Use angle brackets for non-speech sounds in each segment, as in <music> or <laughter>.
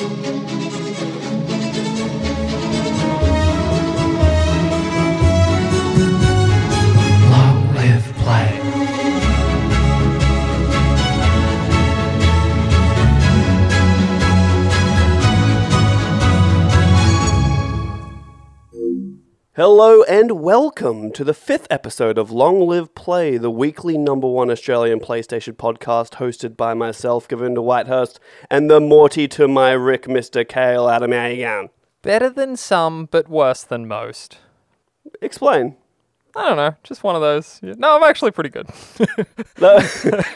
Long Hello and welcome to the fifth episode of Long Live Play, the weekly number one Australian PlayStation podcast hosted by myself, Govinda Whitehurst, and the Morty to my Rick, Mr. Kale Adam Ayan. Better than some, but worse than most. Explain. I don't know, just one of those. Yeah. No, I'm actually pretty good. <laughs> No,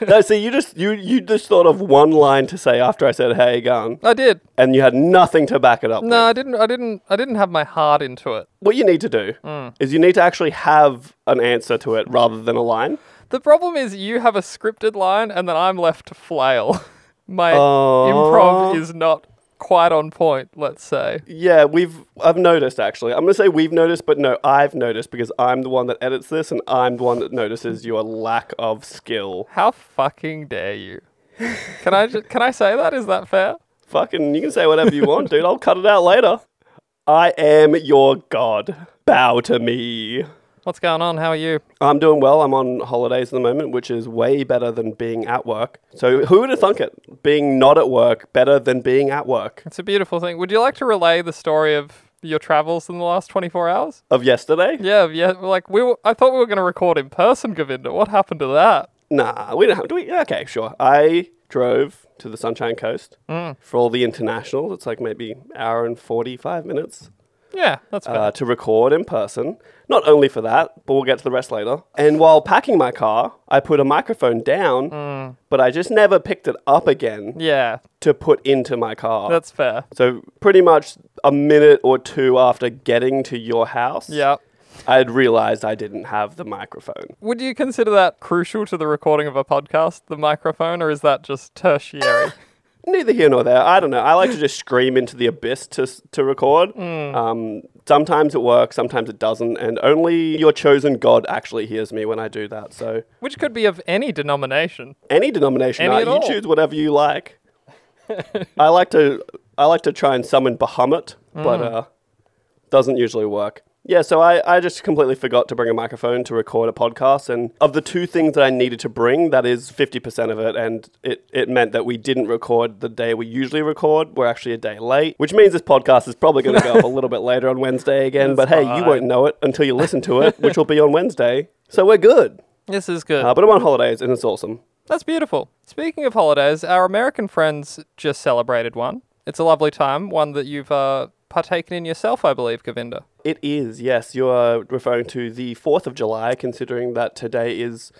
no, see, you just you you just thought of one line to say after I said "Hey, gun," I did. and you had nothing to back it up. No, I didn't. I didn't. I didn't have my heart into it. What you need to do Hmm. is you need to actually have an answer to it rather than a line. The problem is you have a scripted line, and then I'm left to flail. <laughs> My Oh. improv is not quite on point. Let's say. Yeah, we've I've noticed actually. I'm gonna say we've noticed, but no, I've noticed because I'm the one that edits this, and I'm the one that notices your lack of skill. How fucking dare you? Can I? Ju- can I say that? Is that fair? Fucking, you can say whatever you want, dude. I'll cut it out later. I am your god. Bow to me. What's going on? How are you? I'm doing well. I'm on holidays at the moment, which is way better than being at work. So who would have thunk it? Being not at work better than being at work. It's a beautiful thing. Would you like to relay the story of your travels in the last 24 hours? Of yesterday? Yeah, yeah. Like we, were, I thought we were going to record in person, Govinda. What happened to that? Nah, we don't have. Do we? Okay, sure. I drove to the Sunshine Coast Mm. for all the internationals. It's like maybe hour and forty-five minutes Yeah, that's fair. uh, to record in person. Not only for that, but we'll get to the rest later. And while packing my car, I put a microphone down, Mm. but I just never picked it up again yeah, to put into my car. that's fair. so pretty much a minute or two after getting to your house, Yeah. I had realized I didn't have the microphone. Would you consider that crucial to the recording of a podcast, the microphone, or is that just tertiary? <laughs> neither here nor there. I don't know. I like to just scream into the abyss to to record. Mm. Um, sometimes it works, sometimes it doesn't, and only your chosen God actually hears me when I do that. So Which could be of any denomination. any denomination, Any uh, at you choose whatever you like. <laughs> I like to I like to try and summon Bahamut, but Mm. uh, doesn't usually work. Yeah, so I, I just completely forgot to bring a microphone to record a podcast. And of the two things that I needed to bring, that is 50% of it. And it, it meant that we didn't record the day we usually record. We're actually a day late, which means this podcast is probably going to go up a little bit later on Wednesday again. but That's hey, you won't know it until you listen to it, which will be on Wednesday. So we're good. This is good. Uh, but I'm on holidays and it's awesome. That's beautiful. Speaking of holidays, our American friends just celebrated one. It's a lovely time, one that you've uh, partaken in yourself, I believe, Govinda. It is, yes. You are referring to the 4th of July, considering that today is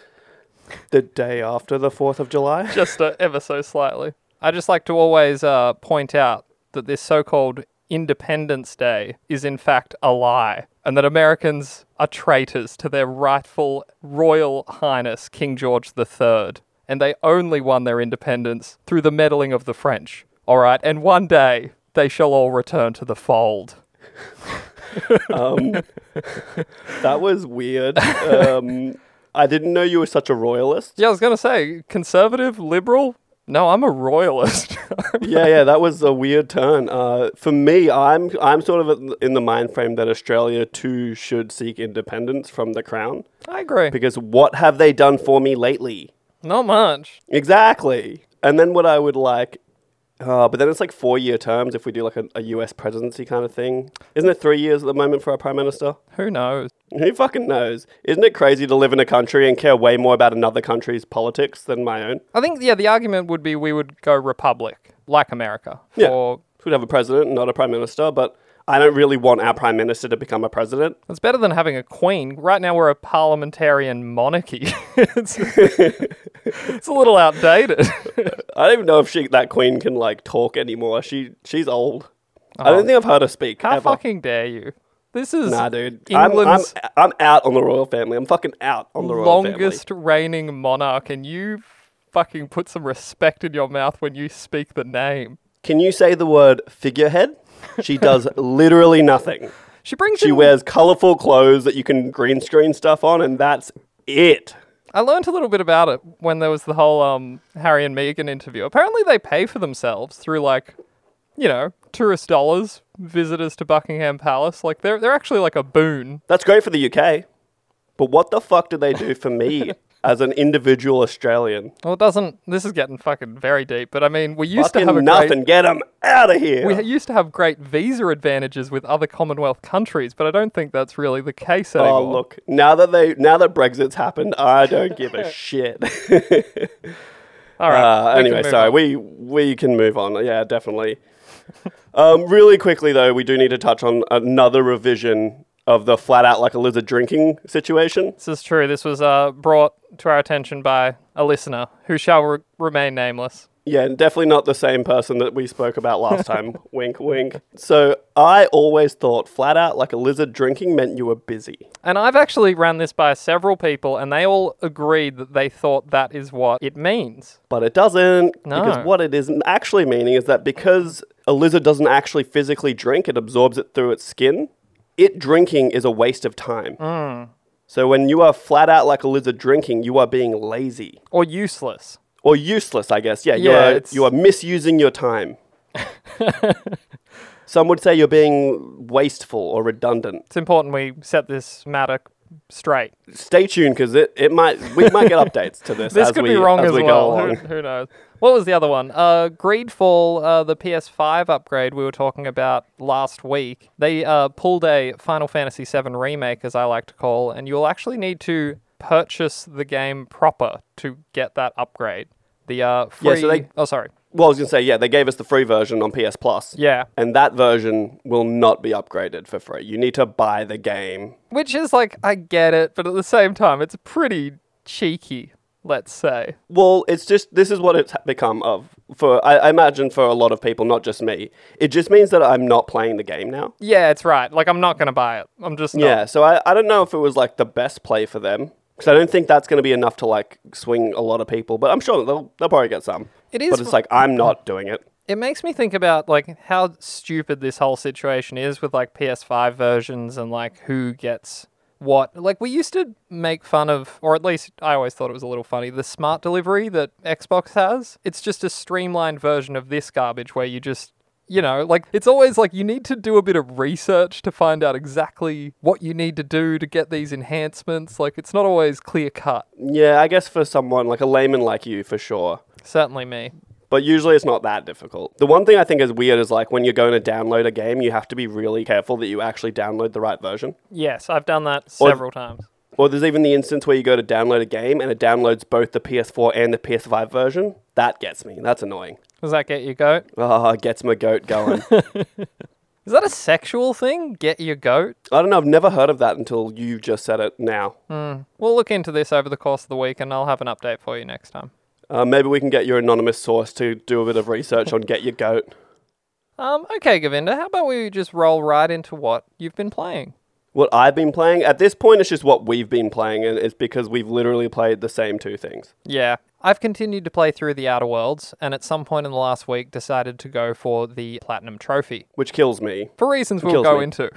the day after the 4th of July. <laughs> just uh, ever so slightly. I just like to always uh, point out that this so-called Independence Day is in fact a lie, and that Americans are traitors to their rightful Royal Highness King George III, and they only won their independence through the meddling of the French. All right, and one day they shall all return to the fold. <laughs> Um, that was weird. Um, I didn't know you were such a royalist. Yeah, I was gonna say conservative, liberal. No, I'm a royalist. <laughs> yeah, yeah, that was a weird turn. Uh, for me, I'm I'm sort of in the mind frame that Australia too should seek independence from the crown I agree. because what have they done for me lately? Not much. Exactly. And then what I would like, uh, but then it's like four year terms if we do like a, a US presidency kind of thing. Isn't it three years at the moment for our prime minister? Who knows? Who fucking knows? Isn't it crazy to live in a country and care way more about another country's politics than my own? I think yeah, the argument would be we would go republic like America. Yeah. For We'd have a president and not a prime minister, but I don't really want our prime minister to become a president. it's better than having a queen. Right now we're a parliamentarian monarchy. <laughs> it's, it's a little outdated. <laughs> I don't even know if she that queen can like talk anymore. She she's old. I Oh. don't think I've heard her speak. How ever. fucking dare you? This is Nah, dude. I'm, I'm, I'm out on the royal family. I'm fucking out on the royal family. longest reigning monarch, and you fucking put some respect in your mouth when you speak the name. Can you say the word figurehead? She does literally nothing. <laughs> She brings She in wears colorful clothes that you can green screen stuff on, and that's it. I learned a little bit about it when there was the whole um, Harry and Meghan interview. Apparently, they pay for themselves through like you know, tourist dollars, visitors to Buckingham Palace. Like they're they're actually like a boon. That's great for the UK. But what the fuck do they do for me <laughs> as an individual Australian? Well, it doesn't. This is getting fucking very deep. But I mean, we used to have a nothing. great. Get them out of here. We used to have great visa advantages with other Commonwealth countries, but I don't think that's really the case anymore. Oh look! Now that they now that Brexit's happened, I don't give a <laughs> shit. All right. Uh, anyway, sorry, on. we we can move on. Yeah, definitely. um, really quickly though, we do need to touch on another revision of the flat out like a lizard drinking situation. This is true. This was uh, brought to our attention by a listener who shall re- remain nameless. Yeah, and definitely not the same person that we spoke about last <laughs> time. wink, wink. So I always thought flat out like a lizard drinking meant you were busy. And I've actually ran this by several people, and they all agreed that they thought that is what it means. But it doesn't, No. because what it is actually meaning is that because a lizard doesn't actually physically drink, it absorbs it through its skin. It drinking is a waste of time. Mm. So when you are flat out like a lizard drinking, you are being lazy Or useless. or useless, I guess. Yeah, you Yeah, are it's- you are misusing your time. <laughs> Some would say you're being wasteful or redundant. It's important we set this matter straight. Stay tuned because it, it might we might get updates to this. <laughs> This as could we, be wrong as as we well. go Who, who knows? What was the other one? Uh, Greedfall, uh, the PS5 upgrade we were talking about last week. They uh, pulled a Final Fantasy VII remake, as I like to call, and you'll actually need to purchase the game proper to get that upgrade. The uh, free. Yeah, so they- oh, sorry. Well, I was gonna say yeah, they gave us the free version on PS Plus. Yeah, And that version will not be upgraded for free. You need to buy the game. which is like I get it, but at the same time, it's pretty cheeky. Let's say. Well, it's just this is what it's become of for I, I imagine for a lot of people, not just me. It just means that I'm not playing the game now. Yeah, it's right. Like I'm not gonna buy it. I'm just not. Yeah, so I, I don't know if it was like the best play for them because I don't think that's going to be enough to like swing a lot of people. But I'm sure they'll they'll probably get some. It is but it's like I'm not doing it. It makes me think about like how stupid this whole situation is with like PS5 versions and like who gets what. Like we used to make fun of, or at least I always thought it was a little funny, the smart delivery that Xbox has. It's just a streamlined version of this garbage where you just you know, like it's always like you need to do a bit of research to find out exactly what you need to do to get these enhancements. Like it's not always clear cut. Yeah, I guess for someone like a layman like you, for sure. Certainly me. But usually it's not that difficult. The one thing I think is weird is like when you're going to download a game, you have to be really careful that you actually download the right version. Yes, I've done that Or- several times. Or there's even the instance where you go to download a game and it downloads both the PS4 and the PS5 version. That gets me. That's annoying. Does that get you goat? Oh, it gets my goat going. <laughs> Is that a sexual thing? Get your goat? I don't know. I've never heard of that until you just said it now. We'll look into this over the course of the week and I'll have an update for you next time. Uh, maybe we can get your anonymous source to do a bit of research on Get Your Goat. <laughs> Um, okay, Govinda, how about we just roll right into what you've been playing? What I've been playing, at this point, it's just what we've been playing, and it's because we've literally played the same two things. Yeah, I've continued to play through the Outer Worlds and at some point in the last week decided to go for the Platinum Trophy. Which kills me. For reasons we'll go me. into.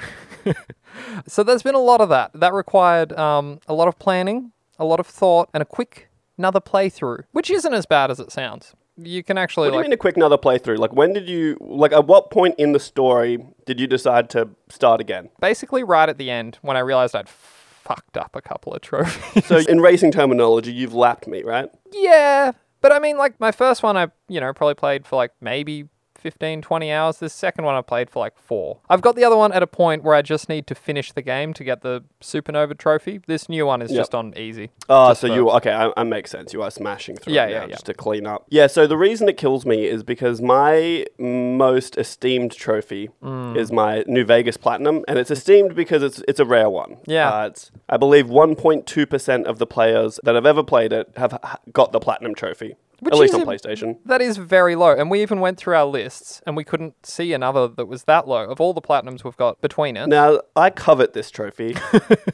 <laughs> so there's been a lot of that. That required um, a lot of planning, a lot of thought, and a quick another playthrough, which isn't as bad as it sounds. You can actually What do you like mean a quick another playthrough? Like, when did you, like, at what point in the story did you decide to start again? basically right at the end when I realized I'd fucked up a couple of <laughs> trophies. So, in racing terminology, you've lapped me, right? yeah, but I mean, like my first one, I you know probably played for like maybe 15, 20 hours. This second one, I played for like four. I've got the other one at a point where I just need to finish the game to get the Supernova trophy. This new one is Yep. just on easy. Oh, so for- you okay? I, I makes sense. You are smashing through. Yeah, it yeah, now yeah. Just to clean up. Yeah. So the reason it kills me is because my most esteemed trophy Mm. is my New Vegas Platinum, and it's esteemed because it's it's a rare one. Yeah. Uh, it's I believe 1.2 percent of the players that have ever played it have got the Platinum trophy. Which at least on a- PlayStation. That is very low, and we even went through our lists, and we couldn't see another that was that low of all the platinums we've got between it. Now I covet this trophy,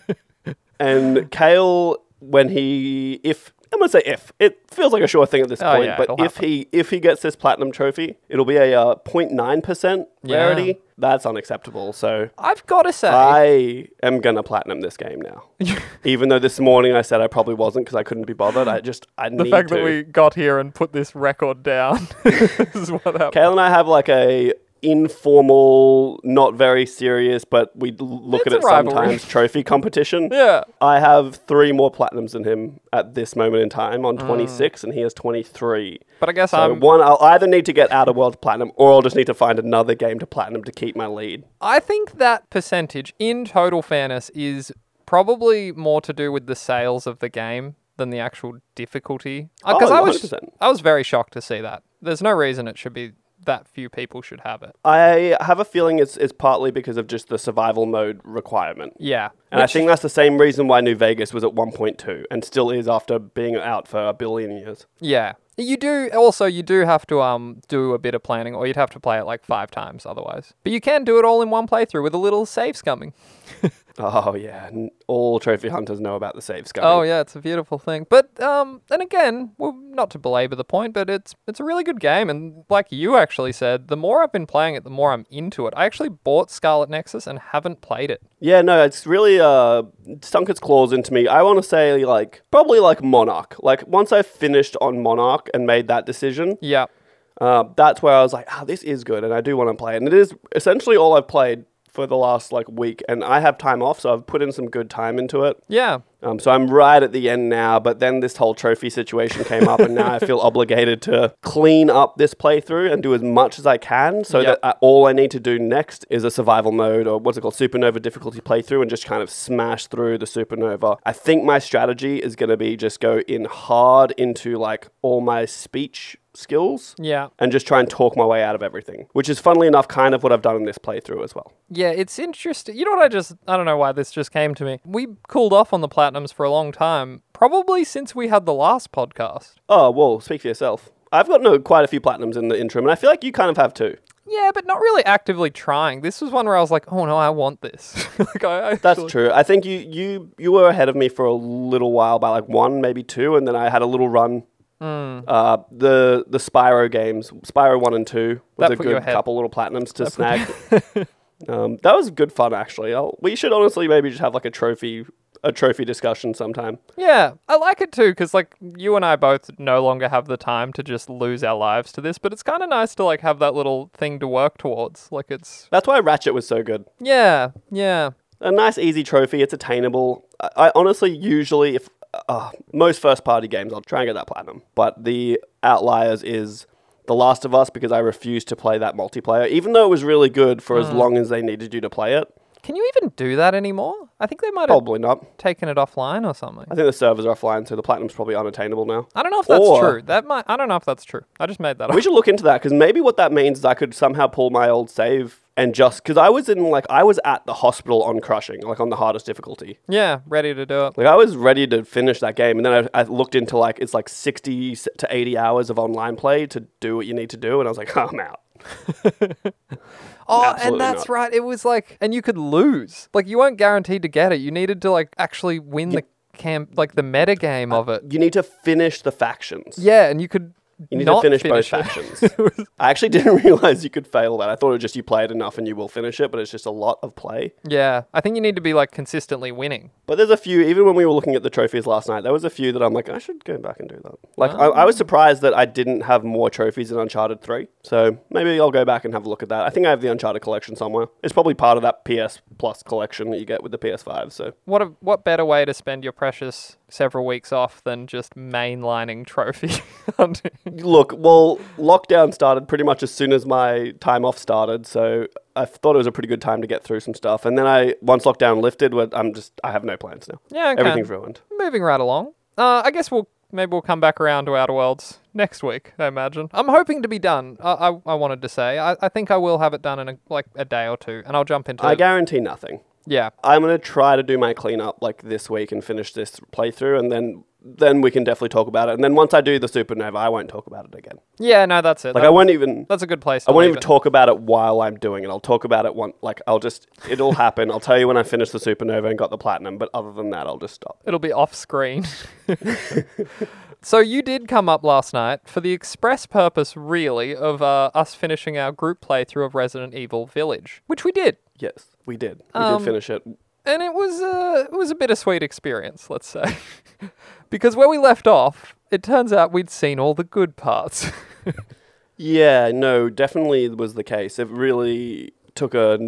<laughs> and Kale, when he if I'm gonna say if it feels like a sure thing at this Oh, point, yeah, but if happen. he if he gets this platinum trophy, it'll be a uh, 0.9 percent Yeah. rarity. That's unacceptable. So I've got to say, I am gonna platinum this game now. <laughs> Even though this morning I said I probably wasn't because I couldn't be bothered. I just I the need fact to. that we got here and put this record down <laughs> is what happened. Kale and I have like a informal, not very serious, but we look It's at it rivalry. sometimes trophy competition. <laughs> Yeah. I have three more platinums than him at this moment in time Mm. on 26, and he has 23. But I guess So I'm. one, I'll either need to get out of world platinum, or I'll just need to find another game to platinum to keep my lead. I think that percentage, in total fairness, is probably more to do with the sales of the game than the actual difficulty. Because Oh, I was 100%. I was very shocked to see that. There's no reason it should be that few people should have it. I have a feeling it's, it's partly because of just the survival mode requirement. Yeah. And I think that's the same reason why New Vegas was at 1.2 and still is after being out for a billion years. Yeah. You do also you do have to um do a bit of planning or you'd have to play it like 5 times otherwise. But you can do it all in one playthrough with a little save scumming. <laughs> Oh, yeah. All trophy hunters know about the save scumming. Oh yeah, it's a beautiful thing. But um, and again, well, not to belabor the point, but it's it's a really good game. And like you actually said, the more I've been playing it, the more I'm into it. I actually bought Scarlet Nexus and haven't played it. Yeah, no, it's really uh, sunk its claws into me. I want to say, like, probably like Monarch. Like, once I finished on Monarch and made that decision, Yeah, uh, that's where I was like, ah, this is good, and I do want to play it. And it is essentially all I've played for the last like week, and I have time off, so I've put in some good time into it. yeah, Um, so I'm right at the end now, but then this whole trophy situation came up, and now I feel <laughs> obligated to clean up this playthrough and do as much as I can, so Yep. that uh, all I need to do next is a survival mode or what's it called, supernova difficulty playthrough, and just kind of smash through the supernova. I think my strategy is going to be just go in hard into like all my speech skills. yeah, And just try and talk my way out of everything, which is funnily enough kind of what I've done in this playthrough as well. yeah. It's interesting. You know what? I just I don't know why this just came to me. We cooled off on the platinums for a long time, probably since we had the last podcast. Oh, well, speak for yourself. I've gotten no, quite a few platinums in the interim, and I feel like you kind of have too. Yeah, but not really actively trying. This was one where I was like, oh no, I want this. <laughs> like I, I That's true. I think you, you you were ahead of me for a little while by like one, maybe two, and then I had a little run. Hmm. Uh, the the Spyro games, Spyro one and two, was That a good couple little platinums to snag. <laughs> um, that was good fun actually. I'll, we should honestly maybe just have like a trophy a trophy discussion sometime. Yeah, I like it too because like you and I both no longer have the time to just lose our lives to this, but it's kind of nice to like have that little thing to work towards. Like it's That's why Ratchet was so good. yeah, yeah, a nice easy trophy. It's attainable. I, I honestly usually if uh, most first party games I'll try and get that platinum, but the outliers is The Last of Us because I refused to play that multiplayer, even though it was really good for as long as they needed you to play it. Can you even do that anymore? I think they might have Probably not. taken it offline or something. I think the servers are offline, so the platinum's probably unattainable now. I don't know if that's Or- true. That might. I don't know if that's true. I just made that up. We should look into that because maybe what that means is I could somehow pull my old save and just because I was in like I was at the hospital on crushing, like on the hardest difficulty. yeah, ready to do it. Like I was ready to finish that game, and then I, I looked into like it's like sixty to eighty hours of online play to do what you need to do, and I was like, <laughs> oh, I'm out. <laughs> Oh, Absolutely and that's not. right. It was like, and you could lose. Like you weren't guaranteed to get it. You needed to like actually win the camp, like the meta game of it. You need to finish the factions. Yeah, and you could. You need to finish, both it. factions. <laughs> I actually didn't <laughs> realize you could fail that. I thought it was just you play it enough and you will finish it, but it's just a lot of play. Yeah, I think you need to be like consistently winning. But there's a few, even when we were looking at the trophies last night, there was a few that I'm like, I should go back and do that. Like, I, I was ah. surprised that I didn't have more trophies in Uncharted 3. So maybe I'll go back and have a look at that. I think I have the Uncharted collection somewhere. It's probably part of that PS Plus collection that you get with the PS5. So What a, what better way to spend your precious several weeks off than just mainlining trophy <laughs> look, well, lockdown started pretty much as soon as my time off started. So I thought it was a pretty good time to get through some stuff. And then I, once lockdown lifted, I'm just, I have no plans now. Yeah, okay. Everything's ruined. Moving right along. Uh, I guess we'll maybe we'll come back around to Outer Worlds next week. I imagine. I'm hoping to be done. I I, I wanted to say. I, I think I will have it done in a, like a day or two, and I'll jump into. I guarantee nothing. Yeah, I'm gonna try to do my cleanup like this week and finish this playthrough, and then then we can definitely talk about it. And then once I do the supernova, I won't talk about it again. yeah. No, that's it. Like That- I won't even. that's a good place. To I won't even it. talk about it while I'm doing it. I'll talk about it one like I'll just it'll <laughs> happen. I'll tell you when I finish the supernova and got the platinum. But other than that, I'll just stop. It'll be off screen. <laughs> so you did come up last night for the express purpose, really, of uh, us finishing our group playthrough of Resident Evil Village, which we did, Yes, we did. We Um, did finish it. and it was uh, it was a bittersweet experience, let's say, <laughs> because where we left off, it turns out we'd seen all the good parts. <laughs> Yeah, no, definitely was the case. It really took a,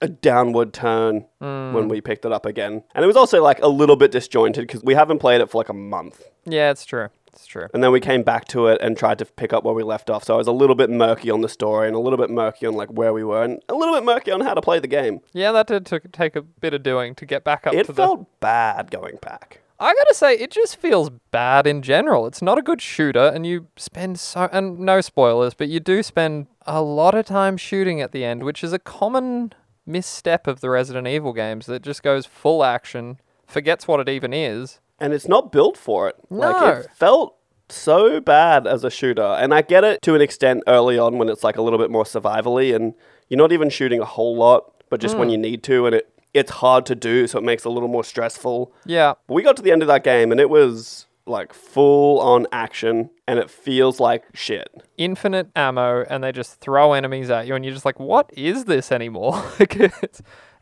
a downward turn when we picked it up again. And it was also like a little bit disjointed because we haven't played it for like a month. Yeah, it's true. It's true. And then we came back to it and tried to pick up where we left off. So I was a little bit murky on the story and a little bit murky on like where we were and a little bit murky on how to play the game. Yeah, that did took, take a bit of doing to get back up It to the. felt bad going back. I gotta say, it just feels bad in general. It's not a good shooter, and you spend so and no spoilers, but you do spend a lot of time shooting at the end, which is a common misstep of the Resident Evil games that just goes full action, forgets what it even is. And it's not built for it. Like No. it felt so bad as a shooter, and I get it to an extent early on when it's like a little bit more survivally, and you're not even shooting a whole lot, but just Hmm. when you need to, and it it's hard to do, so it makes it a little more stressful. Yeah, But we got to the end of that game, and it was like full on action, and it feels like shit. infinite ammo, and they just throw enemies at you, and you're just like, what is this anymore? <laughs>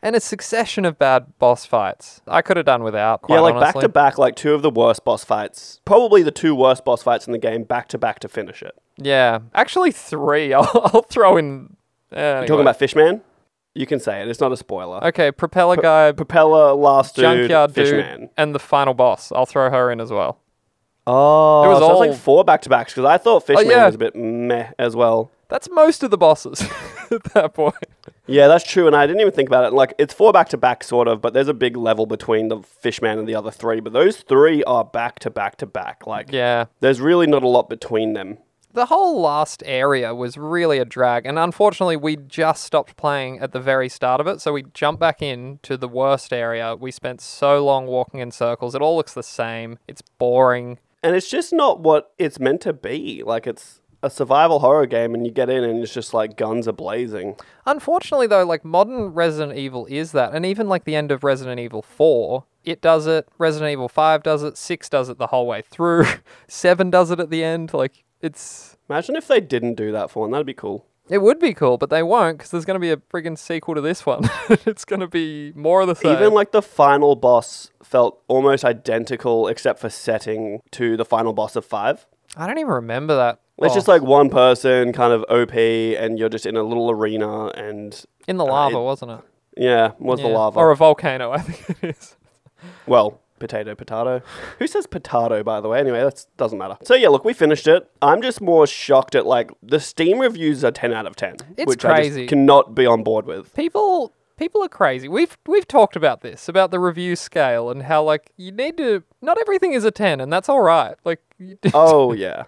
And a succession of bad boss fights. I could have done without. Quite yeah, like back to back, like two of the worst boss fights, probably the two worst boss fights in the game, back to back to finish it. Yeah, actually three. <laughs> I'll, I'll throw in. Uh, anyway. Talking about Fishman, you can say it. It's not a spoiler. Okay, propeller guy, Propeller, last dude, junkyard Fishman. dude, and the final boss. I'll throw her in as well. Oh, It was so all- like four back to backs because I thought oh, Fishman yeah. was a bit meh as well. That's most of the bosses <laughs> at that point. Yeah, that's true, and I didn't even think about it. Like it's four back to back, sort of, but there's a big level between the Fishman and the other three. But those three are back to back to back. Like, Yeah. there's really not a lot between them. The whole last area was really a drag, and unfortunately, we just stopped playing at the very start of it. So we jumped back in to the worst area. We spent so long walking in circles. It all looks the same. It's boring. And it's just not what it's meant to be. Like it's a survival horror game, and you get in, and it's just like guns are blazing. Unfortunately, though, like modern Resident Evil is that, and even like the end of Resident Evil 4, it does it. Resident Evil 5 does it. 6 does it the whole way through. <laughs> 7 does it at the end. Like, it's. Imagine if they didn't do that for one. That'd be cool. It would be cool, but they won't because there's going to be a friggin' sequel to this one. <laughs> it's going to be more of the same. Even like the final boss felt almost identical, except for setting to the final boss of five. I don't even remember that. It's Oh, just like one person, kind of OP, and you're just in a little arena, and in the uh, lava, it- wasn't it? yeah, was the Yeah. lava. Or a volcano, I think it is. <laughs> well, potato, potato. Who says potato, by the way? Anyway, that doesn't matter. So yeah, look, we finished it. I'm just more shocked at like the Steam reviews are 10 out of 10, It's which I crazy. just cannot be on board with. People people are crazy. We've we've talked about this about the review scale and how like you need to not everything is a 10 and that's all right. Like <laughs> Oh <laughs> yeah.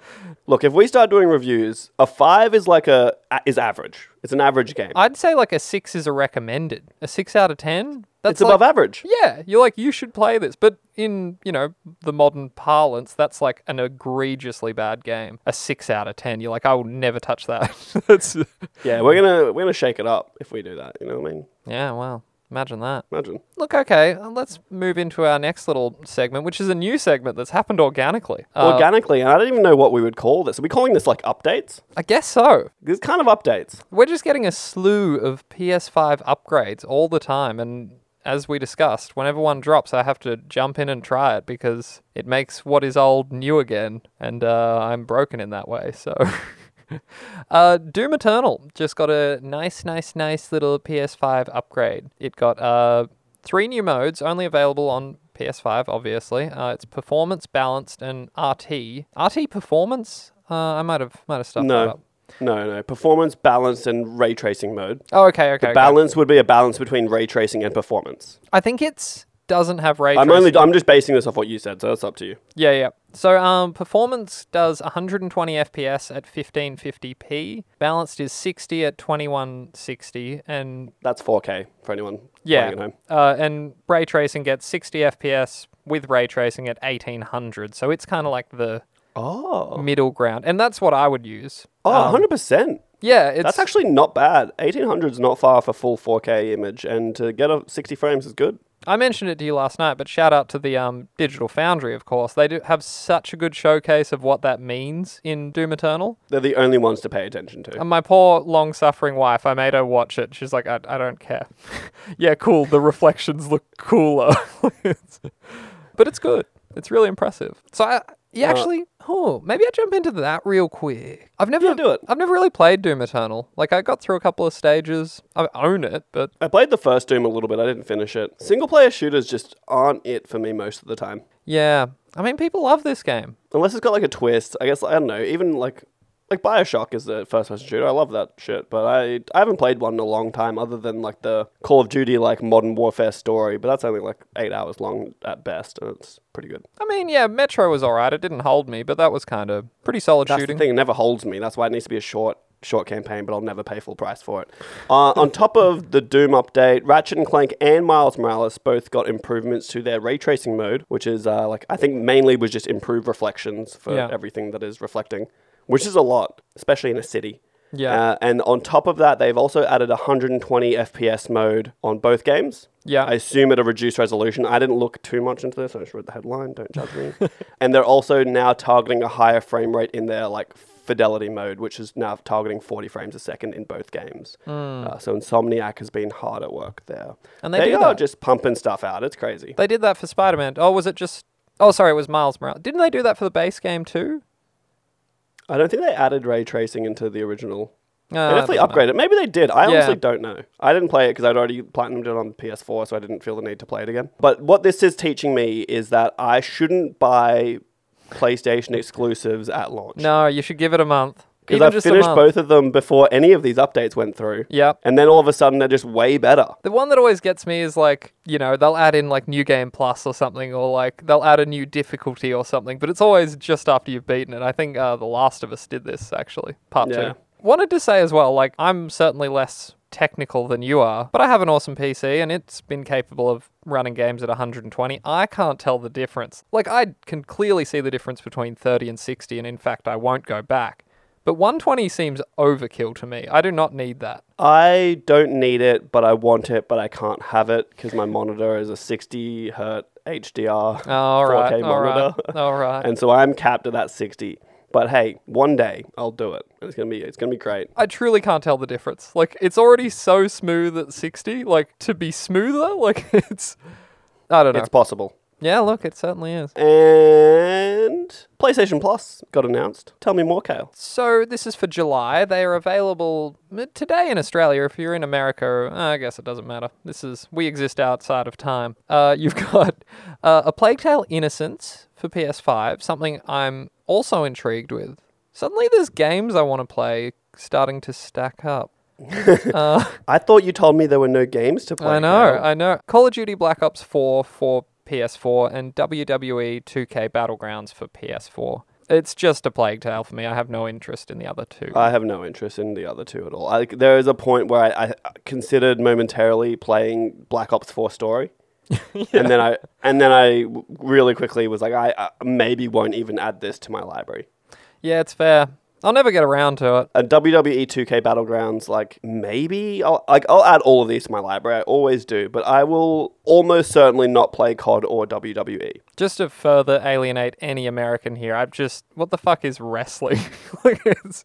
Look, if we start doing reviews, a five is like a is average. It's an average game. I'd say like a 6 is a recommended. A 6 out of 10? That's it's above average. Yeah, you're like you should play this, but in you know the modern parlance, that's like an egregiously bad game. A six out of ten, you're like, I will never touch that. <laughs> that's Yeah, we're gonna we're gonna shake it up if we do that. You know what I mean? yeah, well, imagine that. Imagine. Look, okay, uh, let's move into our next little segment, which is a new segment that's happened organically. Uh, Organically, and I don't even know what we would call this. Are we calling this like updates? I guess so. It's kind of updates. We're just getting a slew of PS5 upgrades all the time, and as we discussed, whenever one drops, I have to jump in and try it because it makes what is old new again, and uh, I'm broken in that way. So, <laughs> <laughs> uh, Doom Eternal just got a nice, nice, nice little PS5 upgrade. It got uh, three new modes, only available on PS5, obviously. Uh, it's performance, balanced, and RT. RT performance. Uh, I might have might have stuffed that No. up. No, no. Performance, balanced, and ray tracing mode. Oh, okay, okay. okay. Balance would be a balance between ray tracing and performance. I think it's doesn't have ray I'm only I'm just basing this off what you said, so that's up to you. Yeah, yeah. So um, performance does 120 FPS at 1550p. Balanced is 60 at 2160, and That's 4K for anyone yeah, playing at home. uh, and ray tracing gets 60 FPS with ray tracing at 1800. So it's kind of like the Oh. middle ground, and that's what I would use. Oh, Um, 100%. yeah, it's That's actually not bad. 1800 is not far a full 4K image, and to get a 60 frames is good. I mentioned it to you last night, but shout out to the um, Digital Foundry, of course. They do have such a good showcase of what that means in Doom Eternal. They're the only ones to pay attention to. And my poor long suffering wife, I made her watch it. She's like, I, I don't care. <laughs> yeah, cool. The reflections look cooler. <laughs> but it's good. It's really impressive. So I, yeah, uh, actually, oh, maybe I jump into that real quick. I've never Yeah, do it. I've never really played Doom Eternal. Like I got through a couple of stages. I own it, but I played the first Doom a little bit. I didn't finish it. Single player shooters just aren't it for me most of the time. yeah, I mean, people love this game. Unless it's got like a twist. I guess I don't know. Even like like Bioshock is the first person shooter. I love that shit. But I I haven't played one in a long time other than like the Call of Duty like modern warfare story. But that's only like eight hours long at best, and it's pretty good. I mean, yeah, Metro was alright. It didn't hold me, but that was kind of pretty solid That's shooting. the thing. It never holds me. That's why it needs to be a short short campaign, but I'll never pay full price for it. Uh, on top of the Doom update, Ratchet and Clank and Miles Morales both got improvements to their ray tracing mode, which is uh, like I think mainly was just improved reflections for Yeah. everything that is reflecting, which is a lot, especially in a city. Yeah. Uh, and on top of that, they've also added 120 FPS mode on both games. Yeah. I assume at a reduced resolution. I didn't look too much into this. I just read the headline. Don't judge me. <laughs> and they're also now targeting a higher frame rate in their like fidelity mode, which is now targeting 40 frames a second in both games. Uh, so Insomniac has been hard at work there. And they they do are that. just pumping stuff out. It's crazy. They did that for Spider Man. Oh, was it just? Oh, sorry, it was Miles Morales. Didn't they do that for the base game too? I don't think they added ray tracing into the original. Uh, They definitely know. upgraded. it. Maybe they did. I Yeah. honestly don't know. I didn't play it because I'd already platinumed it on PS4, so I didn't feel the need to play it again. But what this is teaching me is that I shouldn't buy PlayStation exclusives at launch. No, you should give it a month. Because I've finished both of them before any of these updates went through. Yep. And then all of a sudden they're just way better. The one that always gets me is like, you know, they'll add in like New Game Plus or something, or like they'll add a new difficulty or something, but it's always just after you've beaten it. I think uh, The Last of Us did this actually, part Yeah. two. Wanted to say as well, like, I'm certainly less technical than you are, but I have an awesome PC and it's been capable of running games at 120. I can't tell the difference. Like, I can clearly see the difference between 30 and 60, and in fact, I won't go back. But 120 seems overkill to me. I do not need that. I don't need it, but I want it, but I can't have it because my monitor is a 60 hertz HDR Oh, all right, 4K all right, monitor. all right. <laughs> and so I'm capped at that 60. But hey, one day I'll do it. It's gonna be it's gonna be great. I truly can't tell the difference. Like it's already so smooth at 60, like to be smoother, <laughs> like it's I don't know. It's possible. Yeah, look, it certainly is. And PlayStation Plus got announced. Tell me more, Kale. So this is for July. They are available today in Australia. If you're in America, uh, I guess it doesn't matter. This is we exist outside of time. Uh, <laughs> you've got uh, a Plague Tale: Innocence for PS5, something I'm also intrigued with. Suddenly, there's games I want to play starting to stack up. <laughs> uh, I thought you told me there were no games to play. I know, Kale. I know. Call of Duty Black Ops 4 for PS4 and WWE 2K Battlegrounds for PS4. It's just a plague tale for me. I have no interest in the other two. I have no interest in the other two at all. I, there is a point where I, I considered momentarily playing Black Ops 4 Story. <laughs> And then I and then I really quickly was like, I, I maybe won't even add this to my library. yeah, it's fair. I'll never get around to it. A WWE 2K Battlegrounds, like maybe I'll like I'll add all of these to my library. I always do, but I will almost certainly not play COD or. WWE. Just to further alienate any American here, I'm just what the fuck is wrestling? <laughs> like it's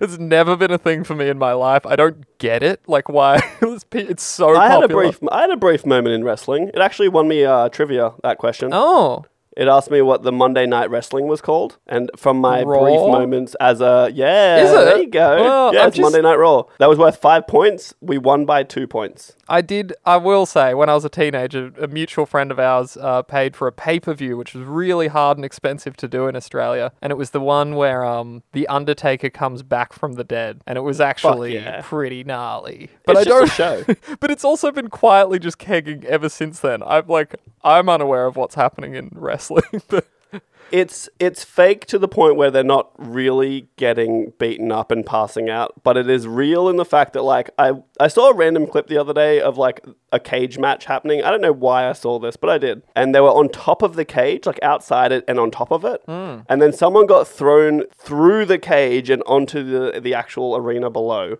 it's never been a thing for me in my life. I don't get it. Like why <laughs> it's, so I had a brief I had a brief moment in wrestling. It actually won me uh, trivia that question. Oh, It asked me what the Monday Night Wrestling was called, and from my brief moments as a yeah, Is it? there you go. Well, yeah, it's just- Monday Night Raw. That was worth five points. We won by two points. I did. I will say, when I was a teenager, a mutual friend of ours uh, paid for a pay per view, which was really hard and expensive to do in Australia. And it was the one where um, the Undertaker comes back from the dead, and it was actually yeah. pretty gnarly. But It's I just don't. a show. <laughs> but it's also been quietly just kegging ever since then. I'm like, I'm unaware of what's happening in but <laughs> It's it's fake to the point where they're not really getting beaten up and passing out, but it is real in the fact that like I I saw a random clip the other day of like a cage match happening. I don't know why I saw this, but I did. And they were on top of the cage, like outside it and on top of it. Hmm. And then someone got thrown through the cage and onto the the actual arena below.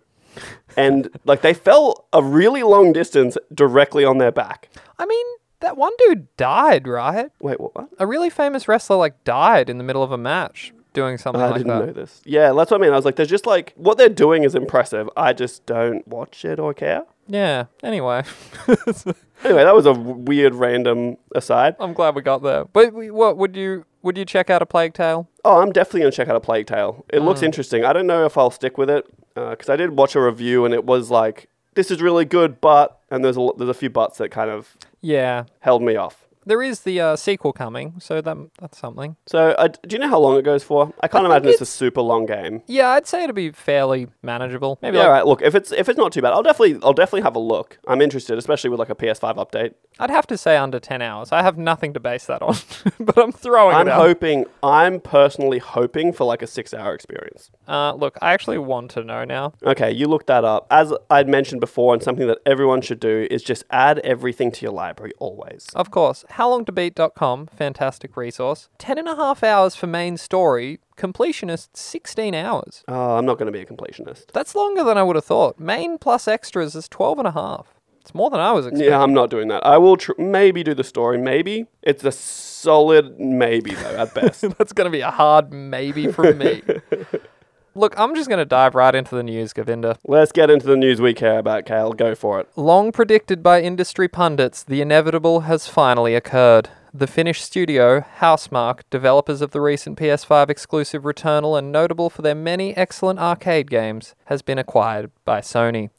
and like they fell a really long distance directly on their back. I mean, that one dude died, right? Wait, what? what? A really famous wrestler like died in the middle of a match doing something I like didn't that. know this. Yeah, that's what I mean. I was like, there's just like what they're doing is impressive. I just don't watch it or care. Yeah. Anyway, <laughs> Anyway, that was a w- weird random aside. I'm glad we got there. But we- what would you would you check out a Plague Tale? Oh, I'm definitely gonna check out a Plague Tale. It looks mm. interesting. I don't know if I'll stick with it uh, because I did watch a review and it was like, "This is really good," but and there's a there's a few buts that kind of Yeah. held me off. There is the uh, sequel coming, so that that's something. So, uh, do you know how long it goes for? I can't I imagine think it's a super long game. Yeah, I'd say it'd be fairly manageable. Maybe Yeah, like, all right. Look, if it's if it's not too bad, I'll definitely I'll definitely have a look. I'm interested, especially with like a PS5 update. I'd have to say under 10 hours. I have nothing to base that on, <laughs> but I'm throwing I'm it out. hoping. I'm personally hoping for like a six-hour experience. Uh, look, I actually want to know now. Okay, you looked that up. As I'd mentioned before, and something that everyone should do is just add everything to your library always. Of course, howlongtobeat.com, fantastic resource. 10 and a half hours for main story, completionist 16 hours. Oh, I'm not going to be a completionist. That's longer than I would have thought. Main plus extras is 12 and a half. It's more than I was expecting. Yeah, I'm not doing that. I will tr- maybe do the story. Maybe it's a solid maybe though at best. <laughs> That's going to be a hard maybe from me. <laughs> Look, I'm just going to dive right into the news, Govinda. Let's get into the news we care about, Kale. Go for it. Long predicted by industry pundits, the inevitable has finally occurred. The Finnish studio, Housemarque, developers of the recent PS5 exclusive Returnal and notable for their many excellent arcade games, has been acquired by Sony.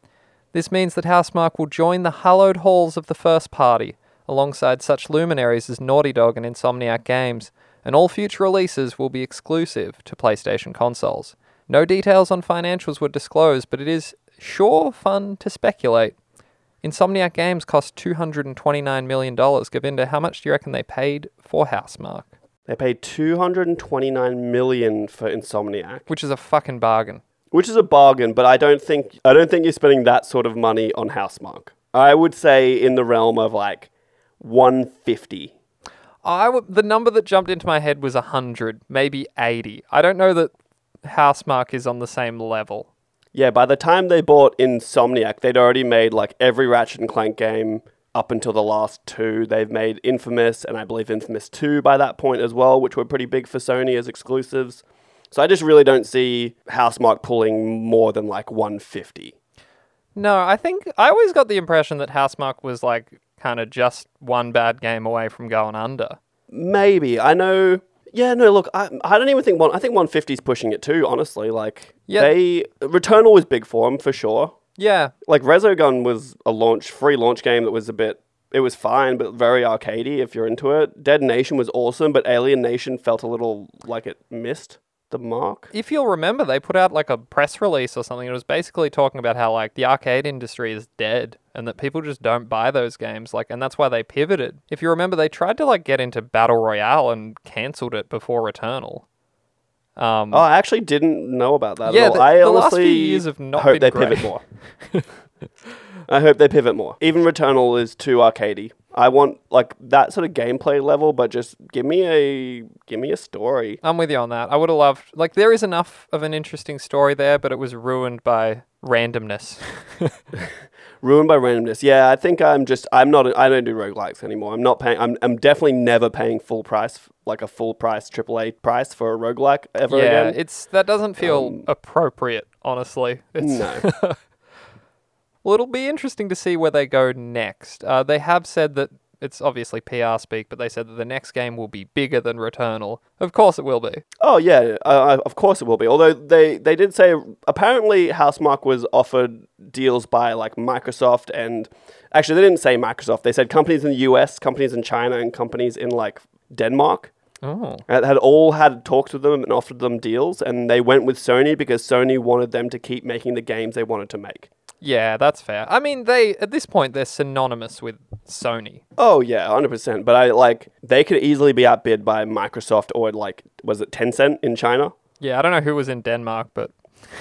This means that Housemarque will join the hallowed halls of the first party, alongside such luminaries as Naughty Dog and Insomniac Games, and all future releases will be exclusive to PlayStation consoles. No details on financials were disclosed, but it is sure fun to speculate. Insomniac Games cost $229 million. Govinda, how much do you reckon they paid for Housemarque? They paid 229 million for Insomniac, Which is a fucking bargain. which is a bargain, but I don't think I don't think you're spending that sort of money on Housemarque. I would say in the realm of like 150. I w- the number that jumped into my head was 100, maybe 80. I don't know that Housemarque is on the same level. Yeah, by the time they bought Insomniac, they'd already made like every Ratchet and Clank game up until the last two. They've made Infamous and I believe Infamous 2 by that point as well, which were pretty big for Sony as exclusives. So I just really don't see Housemarque pulling more than like 150. No, I think I always got the impression that Housemarque was like kind of just one bad game away from going under. Maybe. I know. Yeah, no, look, I, I don't even think one. I think 150 is pushing it too, honestly. Like, Yeah. they. Returnal was big for them, for sure. Yeah, Like, Resogun was a launch, free launch game that was a bit. It was fine, but very arcadey if you're into it. Dead Nation was awesome, but Alienation felt a little like it missed the mark. if you'll remember, they put out like a press release or something. It was basically talking about how like the arcade industry is dead and that people just don't buy those games. Like, and that's why they pivoted. If you remember, they tried to like get into battle royale and cancelled it before Returnal. Um, Oh, I actually didn't know about that Yeah, at all. the- I the last few years have not hope been they great. pivot more. <laughs> I hope they pivot more. Even Returnal is too arcadey. I want like that sort of gameplay level, but just give me a give me a story. I'm with you on that. I would have loved like there is enough of an interesting story there, but it was ruined by randomness. <laughs> Ruined by randomness. Yeah, I think I'm just I'm not I don't do roguelikes anymore. I'm not paying I'm I'm definitely never paying full price like a full price AAA price for a roguelike ever yeah, again. it's that doesn't feel Um, appropriate, honestly. It's, no. <laughs> Well, it'll be interesting to see where they go next. Uh, they have said that it's obviously PR speak, but they said that the next game will be bigger than Returnal. Of course, it will be. Oh yeah, uh, of course it will be. Although they they did say apparently Housemarque was offered deals by like Microsoft and actually they didn't say Microsoft. They said companies in the US, companies in China, and companies in like Denmark Oh, had had all had talks with them and offered them deals, and they went with Sony because Sony wanted them to keep making the games they wanted to make. Yeah, that's fair. I mean, they at this point they're synonymous with Sony. Oh yeah, hundred percent. But I like they could easily be outbid by Microsoft or like was it Tencent in China? Yeah, I don't know who was in Denmark, but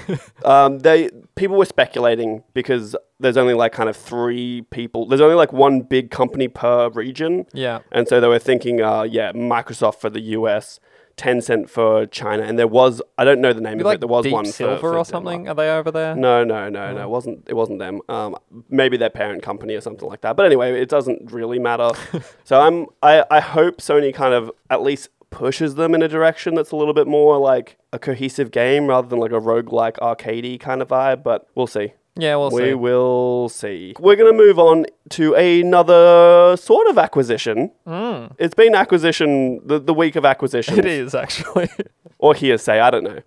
<laughs> Um, they people were speculating because there's only like kind of three people. There's only like one big company per region, yeah, and so they were thinking, uh, yeah, Microsoft for the US, Tencent for China, and there was I don't know the name Maybe of like it. There was Deep one Silver for or Denmark. something. Are they over there? No, no, no, no. It wasn't it wasn't them. Um, maybe their parent company or something like that. But anyway, it doesn't really matter. <laughs> so I'm I, I hope Sony kind of at least pushes them in a direction that's a little bit more like a cohesive game rather than like a roguelike arcadey kind of vibe, but we'll see. Yeah, we'll we see. will see. We're going to move on to another sort of acquisition. Hmm. It's been acquisition, the, the week of acquisition. <laughs> It is actually. <laughs> Or hearsay, I don't know.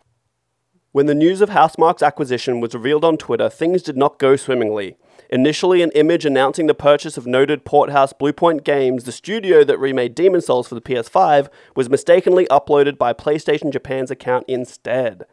When the news of Housemarque's acquisition was revealed on Twitter, things did not go swimmingly. Initially, an image announcing the purchase of noted Porthouse Bluepoint Games, the studio that remade Demon Souls for the PS5, was mistakenly uploaded by PlayStation Japan's account instead.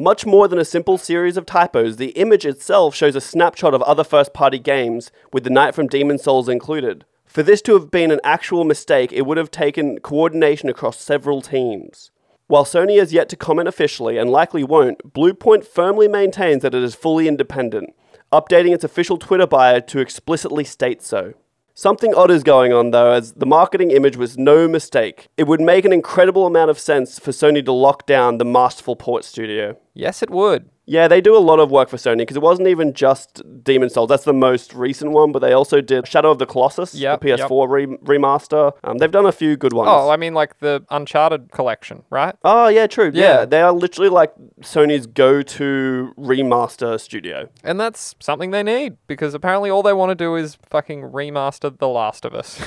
Much more than a simple series of typos, the image itself shows a snapshot of other first party games, with The Knight from Demon Souls included. For this to have been an actual mistake, it would have taken coordination across several teams. While Sony has yet to comment officially, and likely won't, Bluepoint firmly maintains that it is fully independent, updating its official Twitter bio to explicitly state so. Something odd is going on though, as the marketing image was no mistake. It would make an incredible amount of sense for Sony to lock down the masterful port studio. Yes, it would. Yeah, they do a lot of work for Sony because it wasn't even just Demon Souls. That's the most recent one, but they also did Shadow of the Colossus, Yep, the. PS4 re- remaster. Um, they've done a few good ones. Oh, I mean, like the Uncharted collection, right? Oh yeah, true. Yeah. Yeah. they are literally like Sony's go-to remaster studio. And that's something they need because apparently all they want to do is fucking remaster The Last of Us.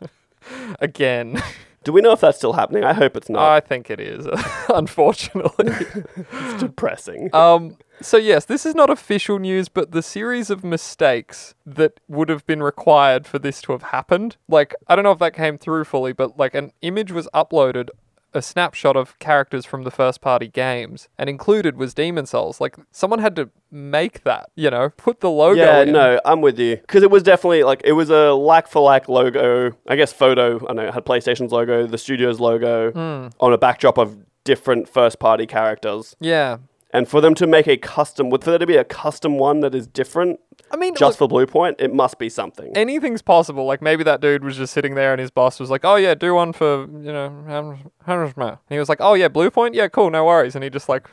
<laughs> Again. <laughs> Do we know if that's still happening? I hope it's not. I think it is, <laughs> unfortunately. <laughs> it's depressing. Um, so yes, this is not official news, but the series of mistakes that would have been required for this to have happened. Like, I don't know if that came through fully, but like an image was uploaded, a snapshot of characters from the first party games, and included was Demon Souls. Like, someone had to make that, you know, put the logo yeah, in. no, I'm with you because it was definitely like it was a like for like logo. I guess photo. I know it had PlayStation's logo, the studio's logo Hmm. on a backdrop of different first party characters. Yeah. And for them to make a custom, for there to be a custom one that is different I mean, just look, for Bluepoint, it must be something. anything's possible. Like maybe that dude was just sitting there and his boss was like, "Oh yeah, do one for you know Hammersma." And he was like, "Oh yeah, Bluepoint, yeah, cool, no worries." And he just like,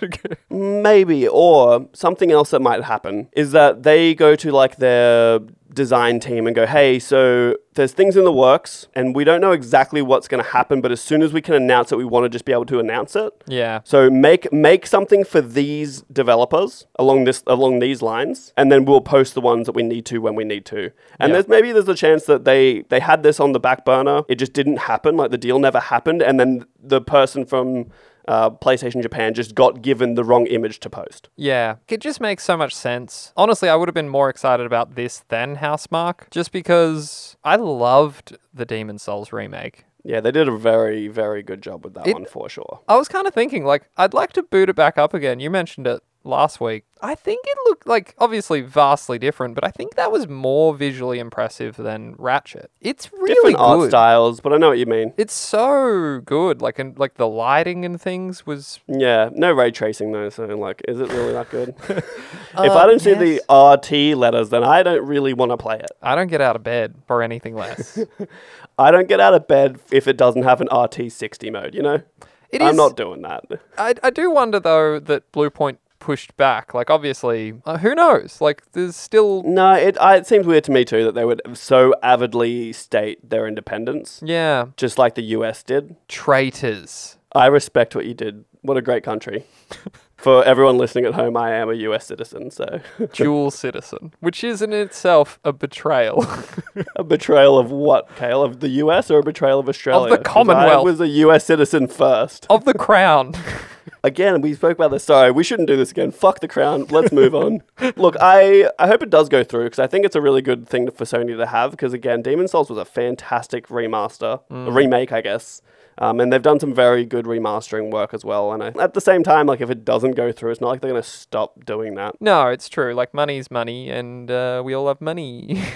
<laughs> Maybe, or something else that might happen is that they go to like their design team and go, hey, so there's things in the works and we don't know exactly what's going to happen, but as soon as we can announce it, we want to just be able to announce it. yeah, So make make something for these developers along this along these lines, and then we'll post the ones that we need to when we need to. And Yeah. there's maybe there's a chance that they they had this on the back burner, it just didn't happen, like the deal never happened, and then the person from uh, PlayStation Japan just got given the wrong image to post. yeah, it just makes so much sense. Honestly, I would have been more excited about this than Housemarque, just because I loved the Demon Souls remake. Yeah, they did a very very good job with that It- one for sure. I was kind of thinking, like, I'd like to boot it back up again. You mentioned it last week. I think it looked like obviously vastly different, but I think that was more visually impressive than Ratchet. It's really Different art good. styles, but I know what you mean. It's so good. Like and like the lighting and things was Yeah, no ray tracing though, so like, is it really that good? <laughs> if I Uh, don't see yes. the RT letters, then I don't really want to play it. I don't get out of bed for anything less. <laughs> I don't get out of bed if it doesn't have an RT60 mode, you know? It I'm is- not doing that. I I do wonder though that Bluepoint pushed back. Like obviously, uh, who knows? Like there's still No, it, I, it seems weird to me too that they would so avidly state their independence, yeah, just like the US did. traitors. I respect what you did. What a great country. <laughs> For everyone listening at home, I am a US citizen, so <laughs> Dual citizen, which is in itself a betrayal. <laughs> a betrayal of what, Kale? Of the US or a betrayal of Australia? 'Cause the Commonwealth. I was a US citizen first. of the crown. Again, we spoke about this. Sorry, we shouldn't do this again. Fuck the crown. Let's move on. <laughs> Look, I, I hope it does go through because I think it's a really good thing for Sony to have because, again, Demon Souls was a fantastic remaster, a remake, I guess. Um, and they've done some very good remastering work as well. And I, at the same time, like if it doesn't go through, it's not like they're going to stop doing that. No, it's true. Like money's money, and uh, we all have money. <laughs>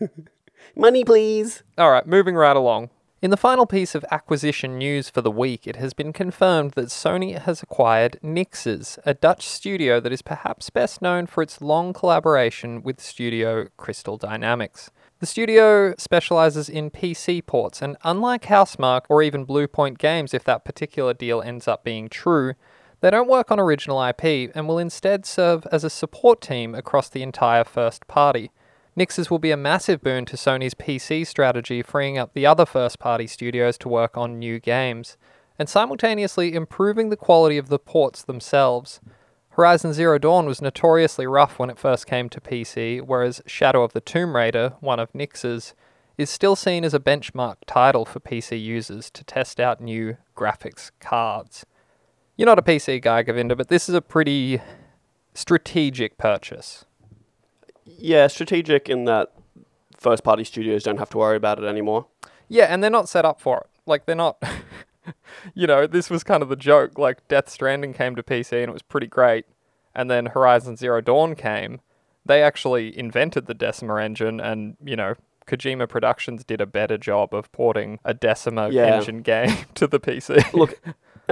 <laughs> Money, please. all right, moving right along. In the final piece of acquisition news for the week, it has been confirmed that Sony has acquired Nixxes, a Dutch studio that is perhaps best known for its long collaboration with studio Crystal Dynamics. The studio specializes in PC ports, and unlike Housemarque or even Bluepoint Games, if that particular deal ends up being true, they don't work on original IP and will instead serve as a support team across the entire first party. Nixxes will be a massive boon to Sony's PC strategy, freeing up the other first party studios to work on new games, and simultaneously improving the quality of the ports themselves. Horizon Zero Dawn was notoriously rough when it first came to PC, whereas Shadow of the Tomb Raider, one of Nixxes', is still seen as a benchmark title for PC users to test out new graphics cards. You're not a PC guy, Govinda, but this is a pretty strategic purchase. Yeah, strategic in that first party studios don't have to worry about it anymore. Yeah, and they're not set up for it. Like, they're not. <laughs> you know, this was kind of the joke. Like, Death Stranding came to PC and it was pretty great. And then Horizon Zero Dawn came. They actually invented the Decima engine, and, you know, Kojima Productions did a better job of porting a Decima Yeah. engine <laughs> game to the PC. Look,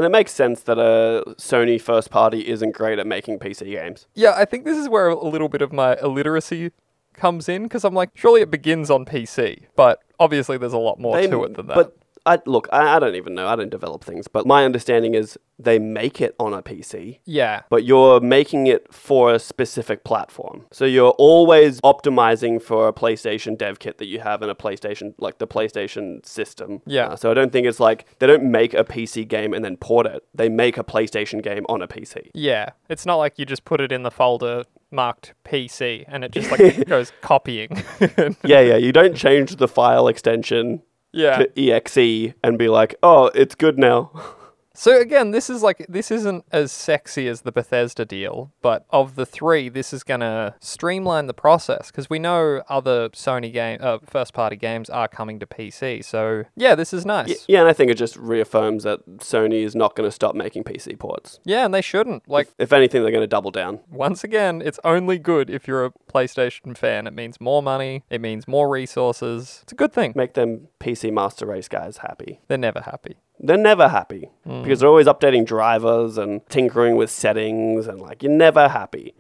and it makes sense that a Sony first party isn't great at making PC games. Yeah, I think this is where a little bit of my illiteracy comes in because I'm like, surely it begins on PC, but obviously there's a lot more They- to it than that. But I look, I, I don't even know. I don't develop things, but my understanding is they make it on a PC. yeah, But you're making it for a specific platform. So you're always optimizing for a PlayStation dev kit that you have in a PlayStation, like the PlayStation system. Yeah. Uh, so I don't think it's like they don't make a PC game and then port it. They make a PlayStation game on a PC. yeah. It's not like you just put it in the folder marked PC and it just like <laughs> goes copying. <laughs> Yeah, yeah. You don't change the file extension yeah. to exe and be like, oh, it's good now. <laughs> So again, this is like this isn't as sexy as the Bethesda deal, but of the three, this is gonna streamline the process because we know other Sony game, uh, first-party games are coming to PC. So yeah, this is nice. Y- yeah, and I think it just reaffirms that Sony is not going to stop making PC ports. Yeah, and they shouldn't. Like If anything, they're going to double down. once again, it's only good if you're a PlayStation fan. It means more money. It means more resources. It's a good thing. Make them PC Master Race guys happy. They're never happy. They're never happy because they're always updating drivers and tinkering with settings, and like you're never happy.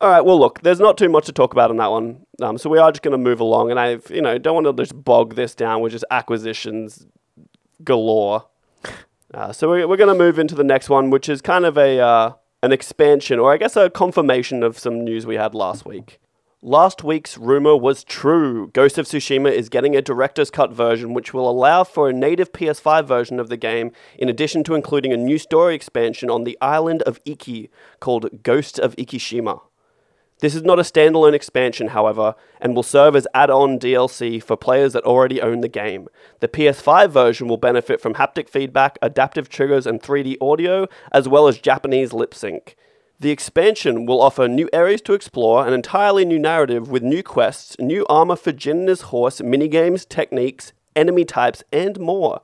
All right, well, look, there's not too much to talk about on that one, um, so we are just going to move along, and I, you know, don't want to just bog this down with just acquisitions galore. <laughs> Uh, so we're, we're going to move into the next one, which is kind of a uh, an expansion, or I guess a confirmation of some news we had last week. Last week's rumor was true. Ghost of Tsushima is getting a director's cut version, which will allow for a native PS5 version of the game, in addition to including a new story expansion on the island of Iki called Ghost of Ikishima. This is not a standalone expansion, however, and will serve as add on DLC for players that already own the game. The PS5 version will benefit from haptic feedback, adaptive triggers, and 3D audio, as well as Japanese lip sync. The expansion will offer new areas to explore, an entirely new narrative with new quests, new armor for Jin and his horse, minigames, techniques, enemy types, and more.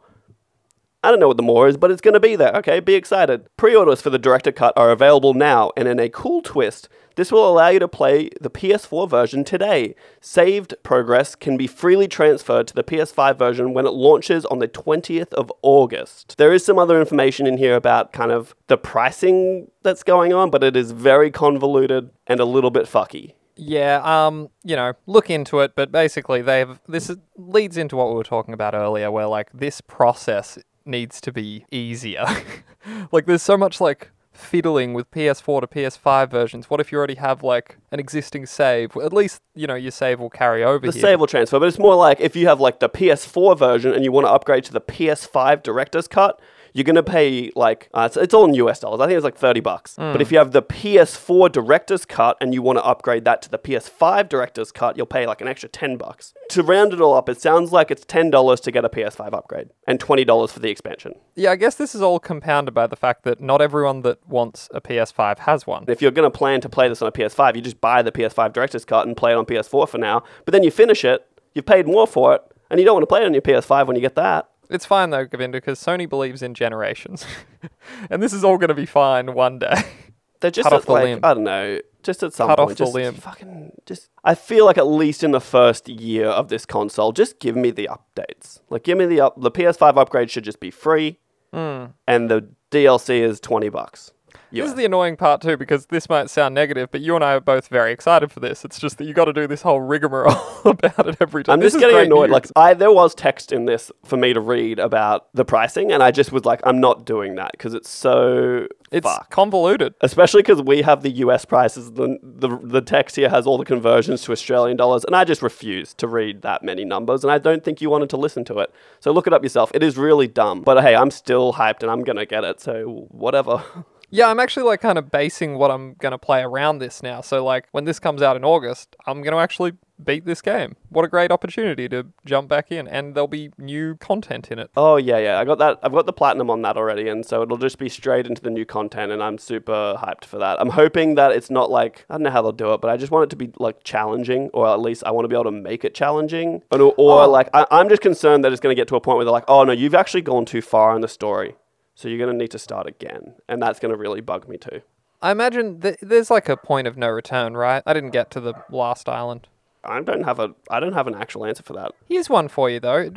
I don't know what the more is, but it's going to be there. Okay, be excited. Pre orders for the director cut are available now, and in a cool twist, this will allow you to play the PS4 version today. Saved progress can be freely transferred to the PS5 version when it launches on the 20th of August. There is some other information in here about kind of the pricing that's going on, but it is very convoluted and a little bit fucky. Yeah, um, you know, look into it, but basically they've this is, leads into what we were talking about earlier where like this process needs to be easier. <laughs> like there's so much like fiddling with PS4 to PS5 versions. What if you already have like an existing save? At least, you know, your save will carry over The here. save will transfer, but it's more like if you have like the PS4 version and you want to upgrade to the PS5 director's cut, you're gonna pay like uh, it's, it's all in US dollars. I think it's like thirty bucks. But if you have the PS4 director's cut and you want to upgrade that to the PS5 director's cut, you'll pay like an extra ten bucks. To round it all up, it sounds like it's ten dollars to get a PS5 upgrade and twenty dollars for the expansion. Yeah, I guess this is all compounded by the fact that not everyone that wants a PS5 has one. If you're gonna plan to play this on a PS5, you just buy the PS5 director's cut and play it on PS4 for now. But then you finish it, you've paid more for it, and you don't want to play it on your PS5 when you get that. It's fine though, Govinda, because Sony believes in generations. <laughs> and this is all going to be fine one day. <laughs> They're just Cut at, off the like limb. I don't know, just at some Cut off point, the just limb. fucking just. I feel like at least in the first year of this console, just give me the updates. Like, give me the up. The PS5 upgrade should just be free, hmm. and the DLC is twenty bucks. This is the annoying part too, because this might sound negative, but you and I are both very excited for this. It's just that you got to do this whole rigmarole <laughs> about it every time. I'm This just getting annoyed. news. Like, I there was text in this for me to read about the pricing, and I just was like, I'm not doing that because it's so it's convoluted. Especially because we have the US prices, the, the the text here has all the conversions to Australian dollars, and I just refuse to read that many numbers, and I don't think you wanted to listen to it. So look it up yourself. It is really dumb, but hey, I'm still hyped, and I'm gonna get it. So whatever. <laughs> Yeah, I'm actually like kind of basing what I'm going to play around this now. So like when this comes out in August, I'm going to actually beat this game. What a great opportunity to jump back in and there'll be new content in it. Oh yeah, yeah. I got that. I've got the platinum on that already, and so it'll just be straight into the new content, and I'm super hyped for that. I'm hoping that it's not like I don't know how they'll do it, but I just want it to be like challenging, or at least I want to be able to make it challenging, or, or Oh. like I, I'm just concerned that it's going to get to a point where they're like, oh no, you've actually gone too far in the story, so you're going to need to start again, and that's going to really bug me too. I imagine th- there's like a point of no return, right? I didn't get to the last island. I don't have a I don't have an actual answer for that. Here's one for you though.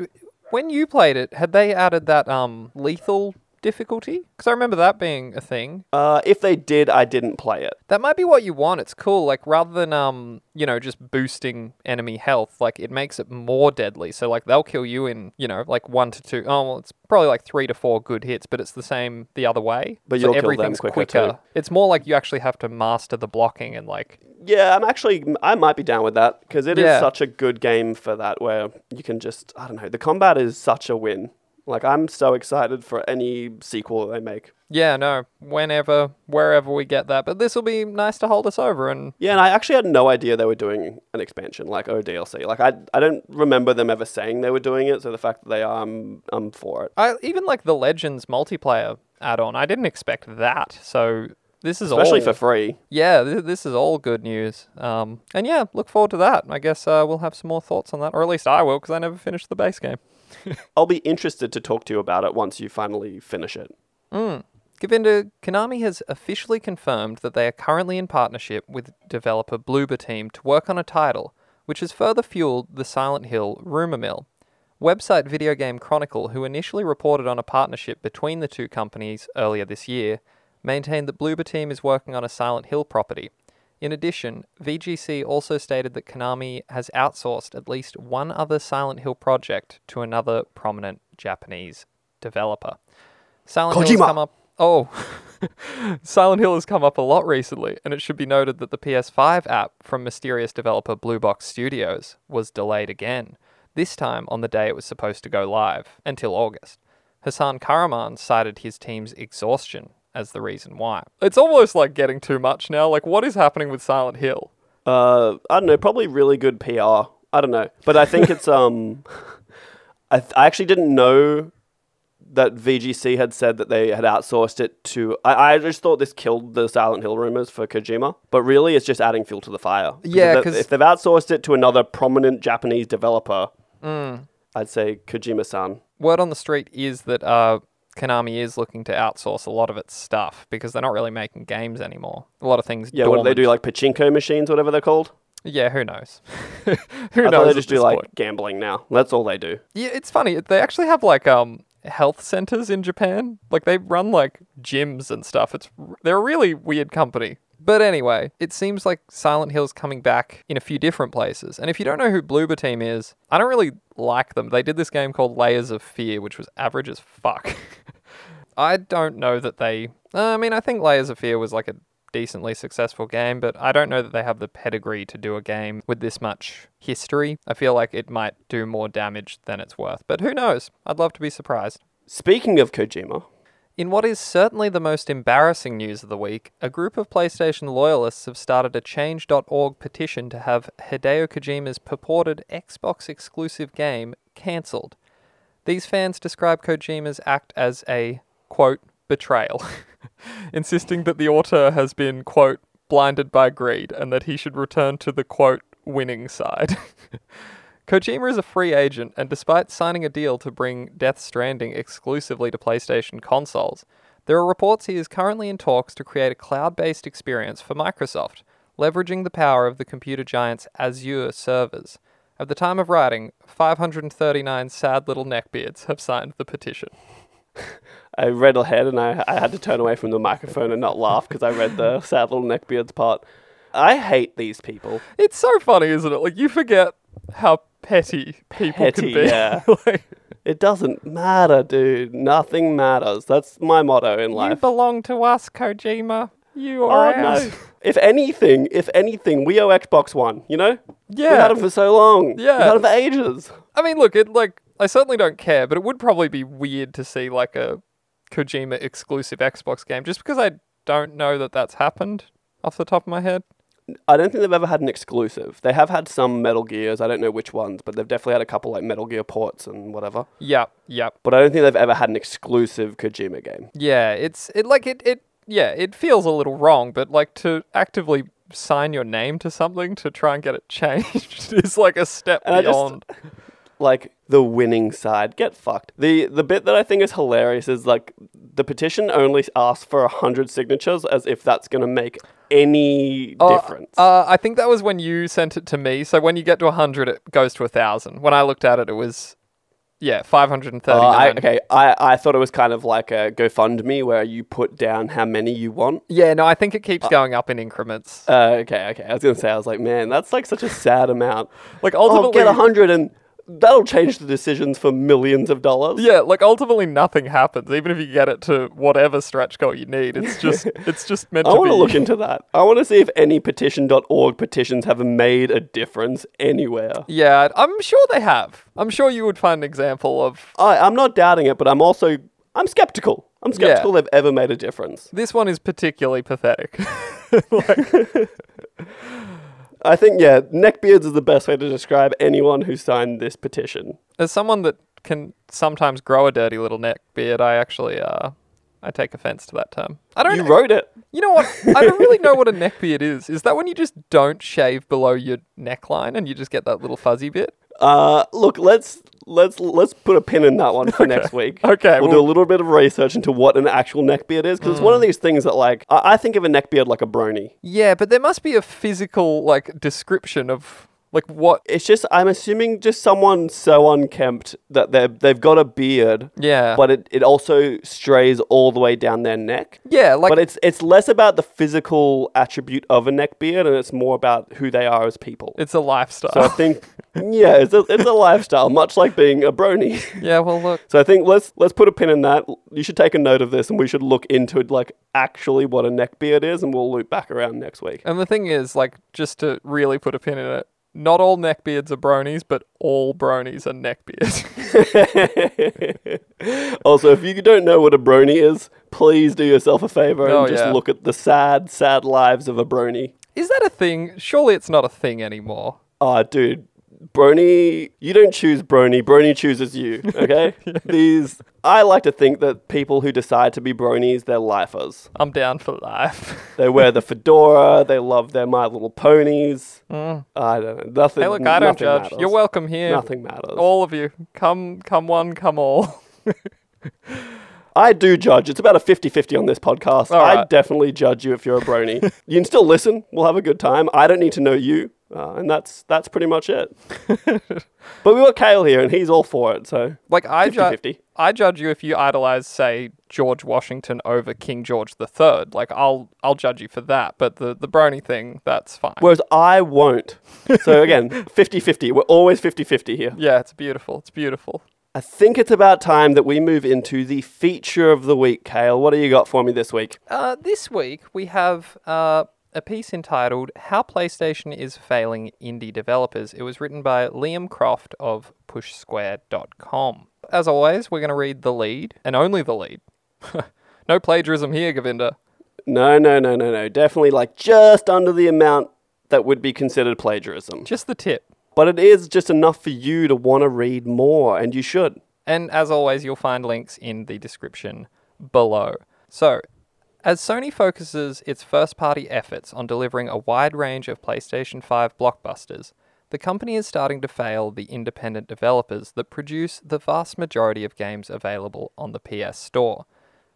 When you played it, had they added that um lethal difficulty? Because I remember that being a thing. Uh, if they did, I didn't play it. That might be what you want. It's cool. Like rather than um, you know, just boosting enemy health, like it makes it more deadly. So like they'll kill you in, you know, like one to two. Oh, well, it's probably like three to four good hits, but it's the same the other way. But so you'll kill them everything's quicker, too. It's more like you actually have to master the blocking and like Yeah, I'm actually I might be down with that because it is Yeah. such a good game for that where you can just I don't know the combat is such a win. Like I'm so excited for any sequel they make. yeah, no, whenever, wherever we get that. But this will be nice to hold us over and Yeah, and I actually had no idea they were doing an expansion like or DLC. Like I I don't remember them ever saying they were doing it. So the fact that they are, I'm I'm for it. I even like the Legends multiplayer add-on. I didn't expect that. So this is Especially all, for free. yeah, th- this is all good news. Um, and yeah, look forward to that. I guess uh, we'll have some more thoughts on that, or at least I will, because I never finished the base game. <laughs> I'll be interested to talk to you about it once you finally finish it. Hmm. Govinda, Konami has officially confirmed that they are currently in partnership with developer Bloober Team to work on a title, which has further fueled the Silent Hill rumor mill. Website Video Game Chronicle, who initially reported on a partnership between the two companies earlier this year, maintained that Bloober Team is working on a Silent Hill property. In addition, VGC also stated that Konami has outsourced at least one other Silent Hill project to another prominent Japanese developer. Silent Hill has Kojima! come up. Oh, <laughs> Silent Hill has come up a lot recently, and it should be noted that the PS5 app from mysterious developer Blue Box Studios was delayed again, this time on the day it was supposed to go live, until August. Hasan Kahraman cited his team's exhaustion as the reason why. It's almost like getting too much now. Like, what is happening with Silent Hill? Uh, I don't know, probably really good PR. I don't know, but I think it's um, <laughs> I, th- I actually didn't know that VGC had said that they had outsourced it to. I, I just thought this killed the Silent Hill rumors for Kojima, but really it's just adding fuel to the fire. Because Yeah, if they- 'cause- if they've outsourced it to another prominent Japanese developer, Mm. I'd say Kojima-san. Word on the street is that uh, Konami is looking to outsource a lot of its stuff because they're not really making games anymore. A lot of things. Yeah, what do they do? Like pachinko machines, whatever they're called. Yeah, who knows? <laughs> who I knows? they just do like point? gambling now. That's all they do. Yeah, it's funny. They actually have like um health centers in Japan. Like they run like gyms and stuff. It's they're a really weird company. But anyway, it seems like Silent Hill's coming back in a few different places. And if you don't know who Bloober Team is, I don't really like them. They did this game called Layers of Fear, which was average as fuck. <laughs> I don't know that they. I mean, I think Layers of Fear was like a decently successful game, but I don't know that they have the pedigree to do a game with this much history. I feel like it might do more damage than it's worth, but who knows? I'd love to be surprised. Speaking of Kojima, In what is certainly the most embarrassing news of the week, a group of PlayStation loyalists have started a Change.org petition to have Hideo Kojima's purported Xbox exclusive game cancelled. These fans describe Kojima's act as a, quote, betrayal, <laughs> insisting that the author has been, quote, blinded by greed and that he should return to the, quote, winning side. <laughs> Kojima is a free agent, and despite signing a deal to bring Death Stranding exclusively to PlayStation consoles, there are reports he is currently in talks to create a cloud based experience for Microsoft, leveraging the power of the computer giant's Azure servers. At the time of writing, 539 sad little neckbeards have signed the petition. I read ahead and I, I had to turn away from the microphone and not laugh because I read the <laughs> sad little neckbeards part. I hate these people. It's so funny, isn't it? Like, you forget how petty people Petty, can be. yeah. <laughs> like, It doesn't matter, dude. Nothing matters. That's my motto in life. you belong to us, Kojima. You Oh are no! If anything, if anything, we owe Xbox One. You know, we've Yeah. had it for so long. Yeah. we've had it for ages. I mean, look, it like I certainly don't care, but it would probably be weird to see like a Kojima exclusive Xbox game, just because I don't know that that's happened off the top of my head. I don't think they've ever had an exclusive. They have had some Metal Gears. I don't know which ones, but they've definitely had a couple like Metal Gear ports and whatever. Yep, yep. But I don't think they've ever had an exclusive Kojima game. Yeah, it's it like it it yeah, it feels a little wrong, but like to actively sign your name to something to try and get it <laughs> changed is like a step And beyond. Like the winning side get fucked. The the bit that I think is hilarious is like the petition only asks for hundred signatures as if that's going to make any Oh, difference. Uh, I think that was when you sent it to me. So when you get to 100, it goes to 1,000. When I looked at it, it was, yeah, 539. Uh, I, okay, I, I thought it was kind of like a GoFundMe where you put down how many you want. Yeah, no, I think it keeps going up in increments. Uh, okay, okay. I was gonna say, I was like, man, that's like such a sad amount. Like, oh, ultimately- get a hundred, and that'll change the decisions for millions of dollars. yeah, like ultimately nothing happens. Even if you get it to whatever stretch goal you need, it's just <laughs> it's just meant I to want be. to look into that. I want to see if any petition.org petitions have made a difference anywhere. yeah, I'm sure they have. I'm sure you would find an example of I, I'm not doubting it, but I'm also I'm skeptical. I'm skeptical they've ever made a difference. this one is particularly pathetic. <laughs> <laughs> I think yeah, neckbeards is the best way to describe anyone who signed this petition. As someone that can sometimes grow a dirty little neck beard, I actually uh I take offense to that term. I don't You wrote it. You know what? I don't really know what a neckbeard is. Is that when you just don't shave below your neckline and you just get that little fuzzy bit? Uh, look, let's let's let's put a pin in that one for <laughs> next week. Okay, we'll, do a little bit of research into what an actual neckbeard is because it's one of mm. these things that like I, I think of a neckbeard like a brony. Yeah, but there must be a physical like description of like what It's just I'm assuming just someone so unkempt that they they've got a beard, Yeah. but it, it also strays all the way down their neck. Yeah, like but it's it's less about the physical attribute of a neck beard, and it's more about who they are as people. it's a lifestyle. so I think <laughs> yeah, it's a it's a lifestyle, much like being a brony. yeah, well look. So I think let's let's put a pin in that. You should take a note of this, and we should look into it, like actually what a neck beard is, and we'll loop back around next week. And the thing is, like, just to really put a pin in it, not all neckbeards are bronies, but all bronies are neckbeards. <laughs> <laughs> also, if you don't know what a brony is, please do yourself a favor and Oh, just yeah. look at the sad, sad lives of a brony. is that a thing? Surely it's not a thing anymore. Ah, dude, brony, you don't choose brony. Brony chooses you. Okay. <laughs> These, I like to think that people who decide to be bronies, they're lifers. I'm down for life. <laughs> They wear the fedora. They love their My Little Ponies. I don't know. Nothing. Mm. hey, look, I don't judge. matters. You're welcome here. Nothing matters. All of you. Come, come one, come all. <laughs> I do judge. It's about a 50 50 on this podcast. All I right. definitely judge you if you're a brony. you can still listen. We'll have a good time. I don't need to know you. Uh, and that's that's pretty much it. <laughs> but we got Kale here, and he's all for it. So Like I judge, I judge you if you idolize, say, George Washington over King George III. Like I'll, I'll judge you for that. But the the brony thing, that's fine. Whereas I won't. So again, <laughs> 50 50. We're always 50 50 here. yeah, it's beautiful. It's beautiful. I think it's about time that we move into the feature of the week, Kale. What do you got for me this week? Uh, this week we have uh, a piece entitled "How PlayStation is Failing Indie Developers." It was written by Liam Croft of PushSquare.com. As always, we're going to read the lead and only the lead. <laughs> no plagiarism here, Govinda. No, no, no, no, no. Definitely like just under the amount that would be considered plagiarism. Just the tip. But it is just enough for you to want to read more, and you should. And as always, you'll find links in the description below. So, as Sony focuses its first party efforts on delivering a wide range of PlayStation 5 blockbusters, the company is starting to fail the independent developers that produce the vast majority of games available on the PS Store.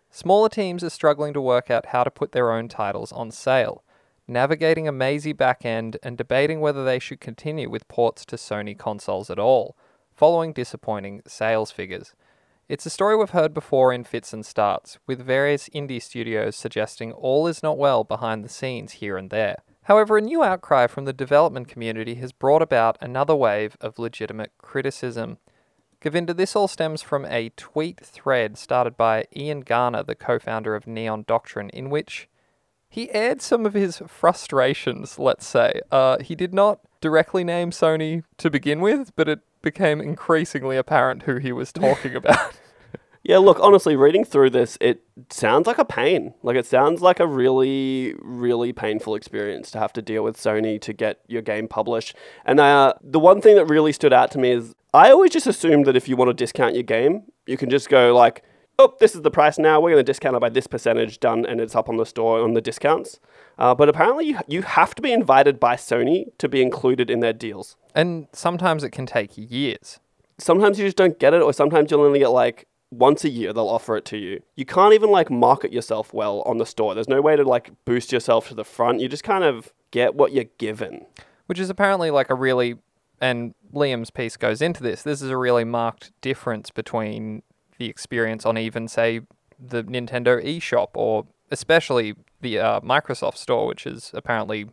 Smaller teams are struggling to work out how to put their own titles on sale, navigating a mazy back end and debating whether they should continue with ports to Sony consoles at all, following disappointing sales figures. It's a story we've heard before in fits and starts, with various indie studios suggesting all is not well behind the scenes here and there. However, a new outcry from the development community has brought about another wave of legitimate criticism. Govinda, this all stems from a tweet thread started by Ian Garner, the co founder of Neon Doctrine, in which he aired some of his frustrations, let's say. Uh, he did not directly name Sony to begin with, but it became increasingly apparent who he was talking about. <laughs> Yeah, look, honestly, reading through this, it sounds like a pain. Like, it sounds like a really, really painful experience to have to deal with Sony to get your game published. And uh, the one thing that really stood out to me is I always just assumed that if you want to discount your game, you can just go, like, oh, this is the price now. We're going to discount it by this percentage, done, and it's up on the store on the discounts. Uh, but apparently, you, you have to be invited by Sony to be included in their deals. And sometimes it can take years. sometimes you just don't get it, or sometimes you'll only get like once a year they'll offer it to you. You can't even like market yourself well on the store. There's no way to like boost yourself to the front. You just kind of get what you're given. which is apparently like a really and Liam's piece goes into this. This is a really marked difference between the experience on even say the Nintendo eShop or especially the uh, Microsoft store, which is apparently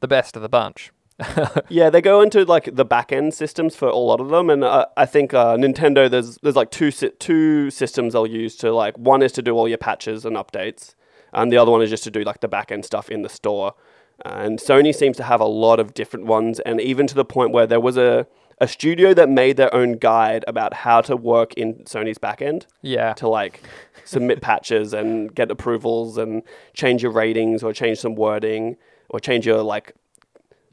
the best of the bunch. <laughs> Yeah, they go into like the back end systems for a lot of them, and uh, I think uh, Nintendo there's there's like two sy- two systems they'll use to like one is to do all your patches and updates, and the other one is just to do like the back end stuff in the store. And Sony seems to have a lot of different ones, and even to the point where there was a a studio that made their own guide about how to work in Sony's backend. Yeah. to like submit patches and get approvals and change your ratings or change some wording or change your like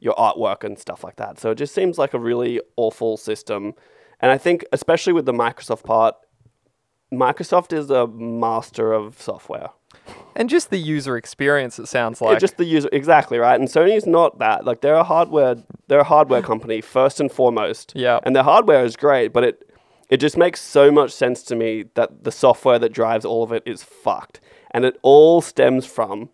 your artwork and stuff like that. So it just seems like a really awful system. And I think especially with the Microsoft part, Microsoft is a master of software. And just the user experience it sounds like. Yeah, just the user exactly right. And Sony's not that. Like they're a hardware they're a hardware company first and foremost. Yeah. And their hardware is great, but it it just makes so much sense to me that the software that drives all of it is fucked. And it all stems from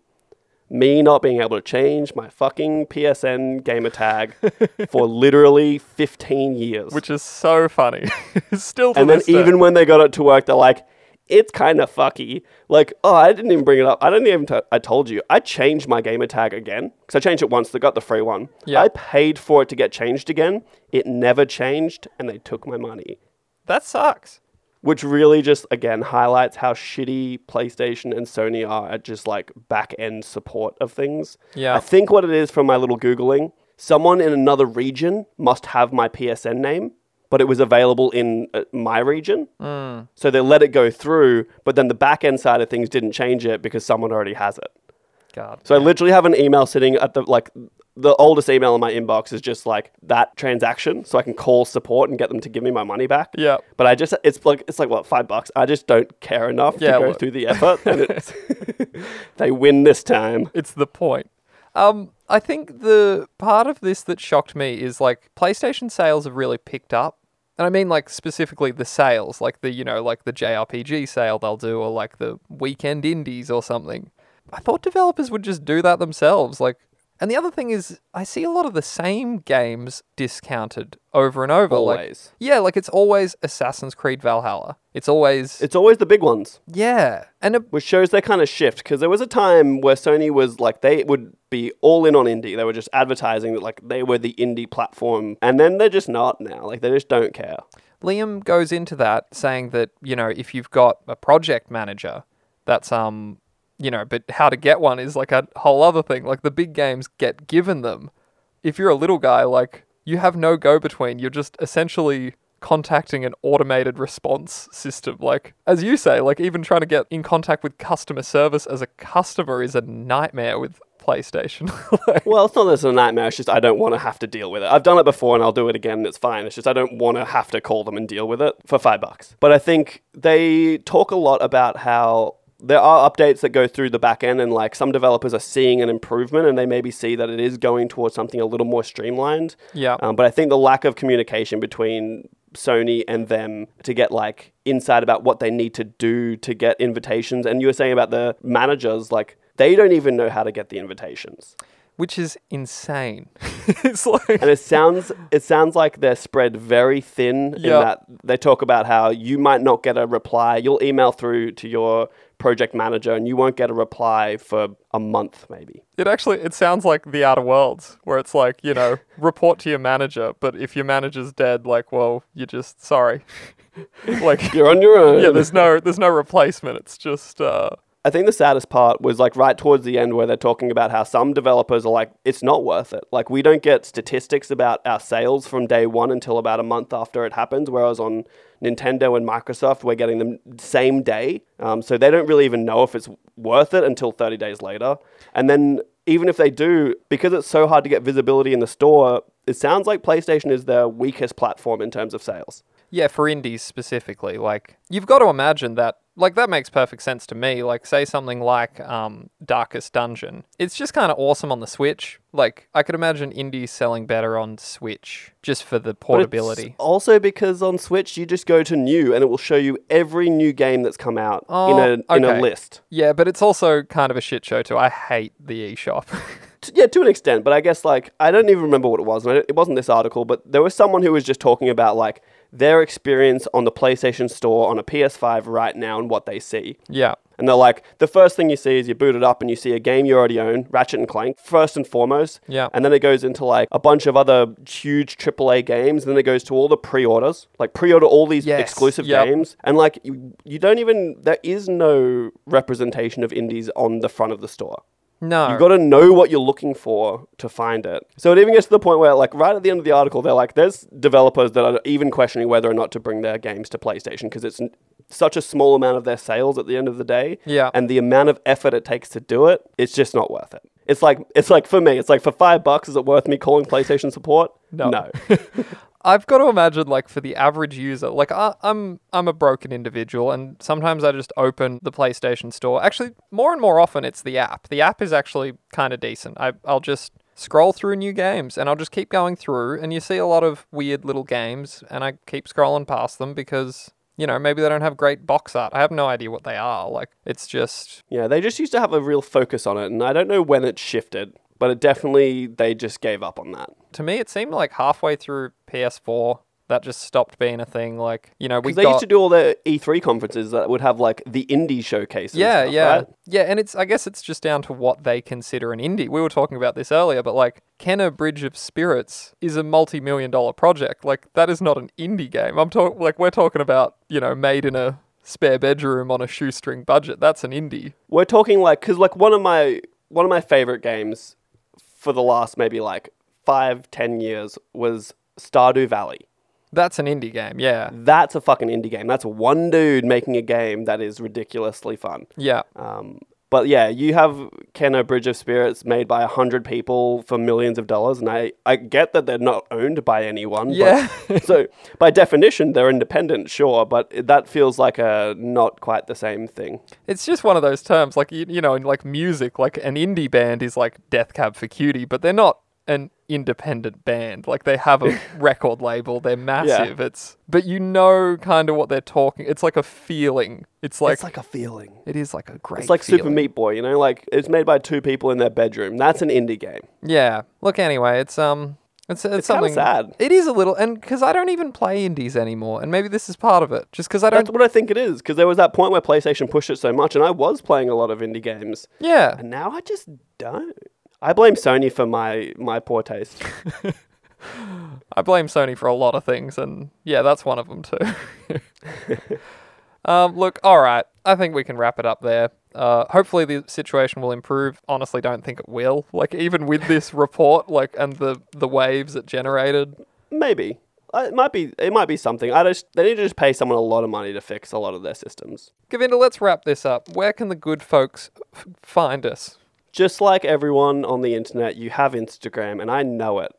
me not being able to change my fucking PSN gamer tag <laughs> for literally 15 years. which is so funny. <laughs> Still and then day. even when they got it to work, they're like, it's kind of fucky. Like, oh, I didn't even bring it up. I didn't even. T- I told you. I changed my gamer tag again because I changed it once. They got the free one. Yeah. I paid for it to get changed again. It never changed, and they took my money. that sucks. Which really just again highlights how shitty PlayStation and Sony are at just like back end support of things. Yeah. I think what it is from my little googling, someone in another region must have my PSN name, but it was available in uh, my region. Hmm. So they let it go through, but then the back end side of things didn't change it because someone already has it. God. So I literally have an email sitting at the like the oldest email in my inbox is just like that transaction, so I can call support and get them to give me my money back. Yeah. But I just it's like it's like what five bucks. I just don't care enough Yeah, to go through the effort, and it's <laughs> <laughs> they win this time. It's the point. Um, I think the part of this that shocked me is like PlayStation sales have really picked up. And I mean like specifically the sales, like the, you know, like the JRPG sale they'll do or like the weekend indies or something. I thought developers would just do that themselves. Like and the other thing is I see a lot of the same games discounted over and over. Like Always. Yeah, like it's always Assassin's Creed Valhalla. It's always It's always the big ones, Yeah. And it, which shows their kind of shift. Because there was a time where Sony was like they would be all in on indie. They were just advertising that like they were the indie platform, and then they're just not now. Like they just don't care. Liam goes into that saying that, you know, if you've got a project manager, that's um, you know, but how to get one is like a whole other thing. Like the big games get given them. If you're a little guy, like you have no go between. You're just essentially contacting an automated response system. Like as you say, like even trying to get in contact with customer service as a customer is a nightmare with PlayStation. <laughs> Like, Well, it's not that it's a nightmare. It's just I don't want to have to deal with it. I've done it before and I'll do it again and it's fine. It's just I don't want to have to call them and deal with it for five bucks. But I think they talk a lot about how there are updates that go through the back end and like some developers are seeing an improvement and they maybe see that it is going towards something a little more streamlined. Yeah. Um, but I think the lack of communication between Sony and them to get like insight about what they need to do to get invitations. And you were saying about the managers, like they don't even know how to get the invitations. which is insane. <laughs> it's like and it sounds it sounds like they're spread very thin Yeah. in that they talk about how you might not get a reply. You'll email through to your project manager and you won't get a reply for a month maybe. It actually it sounds like the Outer Worlds, where it's like you know <laughs> report to your manager, but if your manager's dead, like well you're just sorry, <laughs> like You're on your <laughs> own. yeah, there's no there's no replacement. It's just uh, I think the saddest part was like right towards the end where they're talking about how some developers are like, it's not worth it. Like, we don't get statistics about our sales from day one until about a month after it happens. Whereas on Nintendo and Microsoft, we're getting them same day. Um, so they don't really even know if it's worth it until 30 days later. And then even if they do, because it's so hard to get visibility in the store, it sounds like PlayStation is their weakest platform in terms of sales. Yeah, for indies specifically. Like, you've got to imagine that, like, that makes perfect sense to me. Like, say something like um, Darkest Dungeon. It's just kind of awesome on the Switch. Like, I could imagine indies selling better on Switch just for the portability. also because on Switch you just go to new and it will show you every new game that's come out in Oh, a in a list. Yeah, but it's also kind of a shit show too. I hate the eShop. <laughs> Yeah, to an extent, but I guess like I don't even remember what it was. And it wasn't this article, but there was someone who was just talking about like their experience on the PlayStation Store on a PS5 right now and what they see. yeah. And they're like, the first thing you see is you boot it up and you see a game you already own, Ratchet and Clank, first and foremost. Yeah. And then it goes into like a bunch of other huge AAA games. And then it goes to all the pre-orders, like pre-order all these Yes. exclusive Yep. games. And like you, you don't even there is no representation of indies on the front of the store. No. You've got to know what you're looking for to find it. So it even gets to the point where, like, right at the end of the article, they're like, there's developers that are even questioning whether or not to bring their games to PlayStation because it's n- such a small amount of their sales at the end of the day. Yeah. And the amount of effort it takes to do it, it's just not worth it. It's like it's like for me, it's like for five bucks, is it worth me calling PlayStation support? No. No. <laughs> I've got to imagine, like, for the average user, like, I, I'm I'm a broken individual, and sometimes I just open the PlayStation Store. Actually, more and more often, it's the app. The app is actually kind of decent. I, I'll just scroll through new games, and I'll just keep going through, and you see a lot of weird little games, and I keep scrolling past them because. You know, maybe they don't have great box art. I have no idea what they are. Like, it's just yeah, they just used to have a real focus on it, and I don't know when it shifted, but it definitely they just gave up on that. to me, it seemed like halfway through PS4 that just stopped being a thing. Like, you know, we Because they got used to do all their E3 conferences that would have like the indie showcases. yeah, stuff, yeah, right? yeah, and it's I guess it's just down to what they consider an indie. We were talking about this earlier, but like Kena Bridge of Spirits is a multi-million dollar project. Like that is not an indie game. I'm talking like we're talking about you know made in a spare bedroom on a shoestring budget. That's an indie. We're talking like because like one of my one of my favorite games for the last maybe like five ten years was Stardew Valley. That's an indie game. Yeah, That's a fucking indie game. That's one dude making a game that is ridiculously fun. yeah. Um, but yeah, you have Kena Bridge of Spirits made by a hundred people for millions of dollars, and I, I get that they're not owned by anyone. but- Yeah. <laughs> so by definition, they're independent, sure, but that feels like a not quite the same thing. It's just one of those terms, like you, you know, in like music, like an indie band is like Death Cab for Cutie, but they're not an independent band. Like they have a <laughs> record label, they're massive. It's but you know kind of what they're talking. It's like a feeling. It's like, it's like a feeling. it is like a great. It's like Super. Meat Boy, you know, like it's made by two people in their bedroom. That's an indie game. Yeah. Look, anyway, it's um, it's it's, It's something sad. It is a little, and because I don't even play indies anymore, and maybe this is part of it. Just because I don't. That's what I think it is, because there was that point where PlayStation pushed it so much, and I was playing a lot of indie games, yeah. and now I just don't. I blame Sony for my my poor taste. <laughs> I blame Sony for a lot of things, and yeah, that's one of them too. <laughs> um, look, all right. I think we can wrap it up there. Uh, hopefully the situation will improve. Honestly, don't think it will. Like even with this report, like and the the waves it generated. Maybe it might be it might be something. I just they need to just pay someone a lot of money to fix a lot of their systems. Govinda, let's wrap this up. Where can the good folks f- find us? Just like everyone on the internet, you have Instagram, and I know it.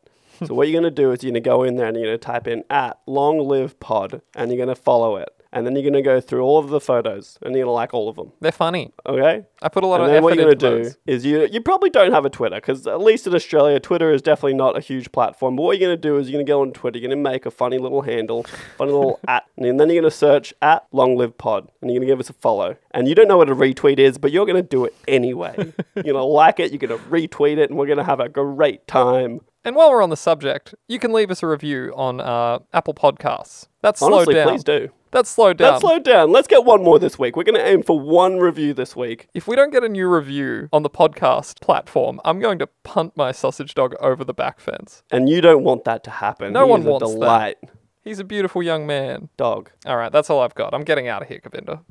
so what you're gonna do is you're gonna go in there and you're gonna type in at long live pod, and you're gonna follow it, and then you're gonna go through all of the photos, and you're gonna like all of them. They're funny. Okay. I put a lot And of then effort what you're into gonna do those. is you you probably don't have a Twitter because at least in Australia, Twitter is definitely not a huge platform. But what you're gonna do is you're gonna go on Twitter, you're gonna make a funny little handle, funny little <laughs> at, and then you're gonna search at Long Live Pod, and you're gonna give us a follow. And you don't know what a retweet is, but you're gonna do it anyway. <laughs> you're gonna like it, you're gonna retweet it, and we're gonna have a great time. And while we're on the subject, you can leave us a review on uh, Apple Podcasts. That's slowed Honestly, down. please do. That's slowed down. Let's slow down. Let's get one more this week. We're gonna aim for one review this week. If we don't get a new review on the podcast platform, I'm going to punt my sausage dog over the back fence. And you don't want that to happen. No He one is a wants that. delight. He's a beautiful young man. Dog. All right, that's all I've got. I'm getting out of here, Govinda.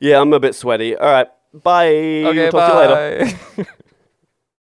Yeah, I'm a bit sweaty. All right. Bye. Okay, we'll talk to you later. bye. <laughs>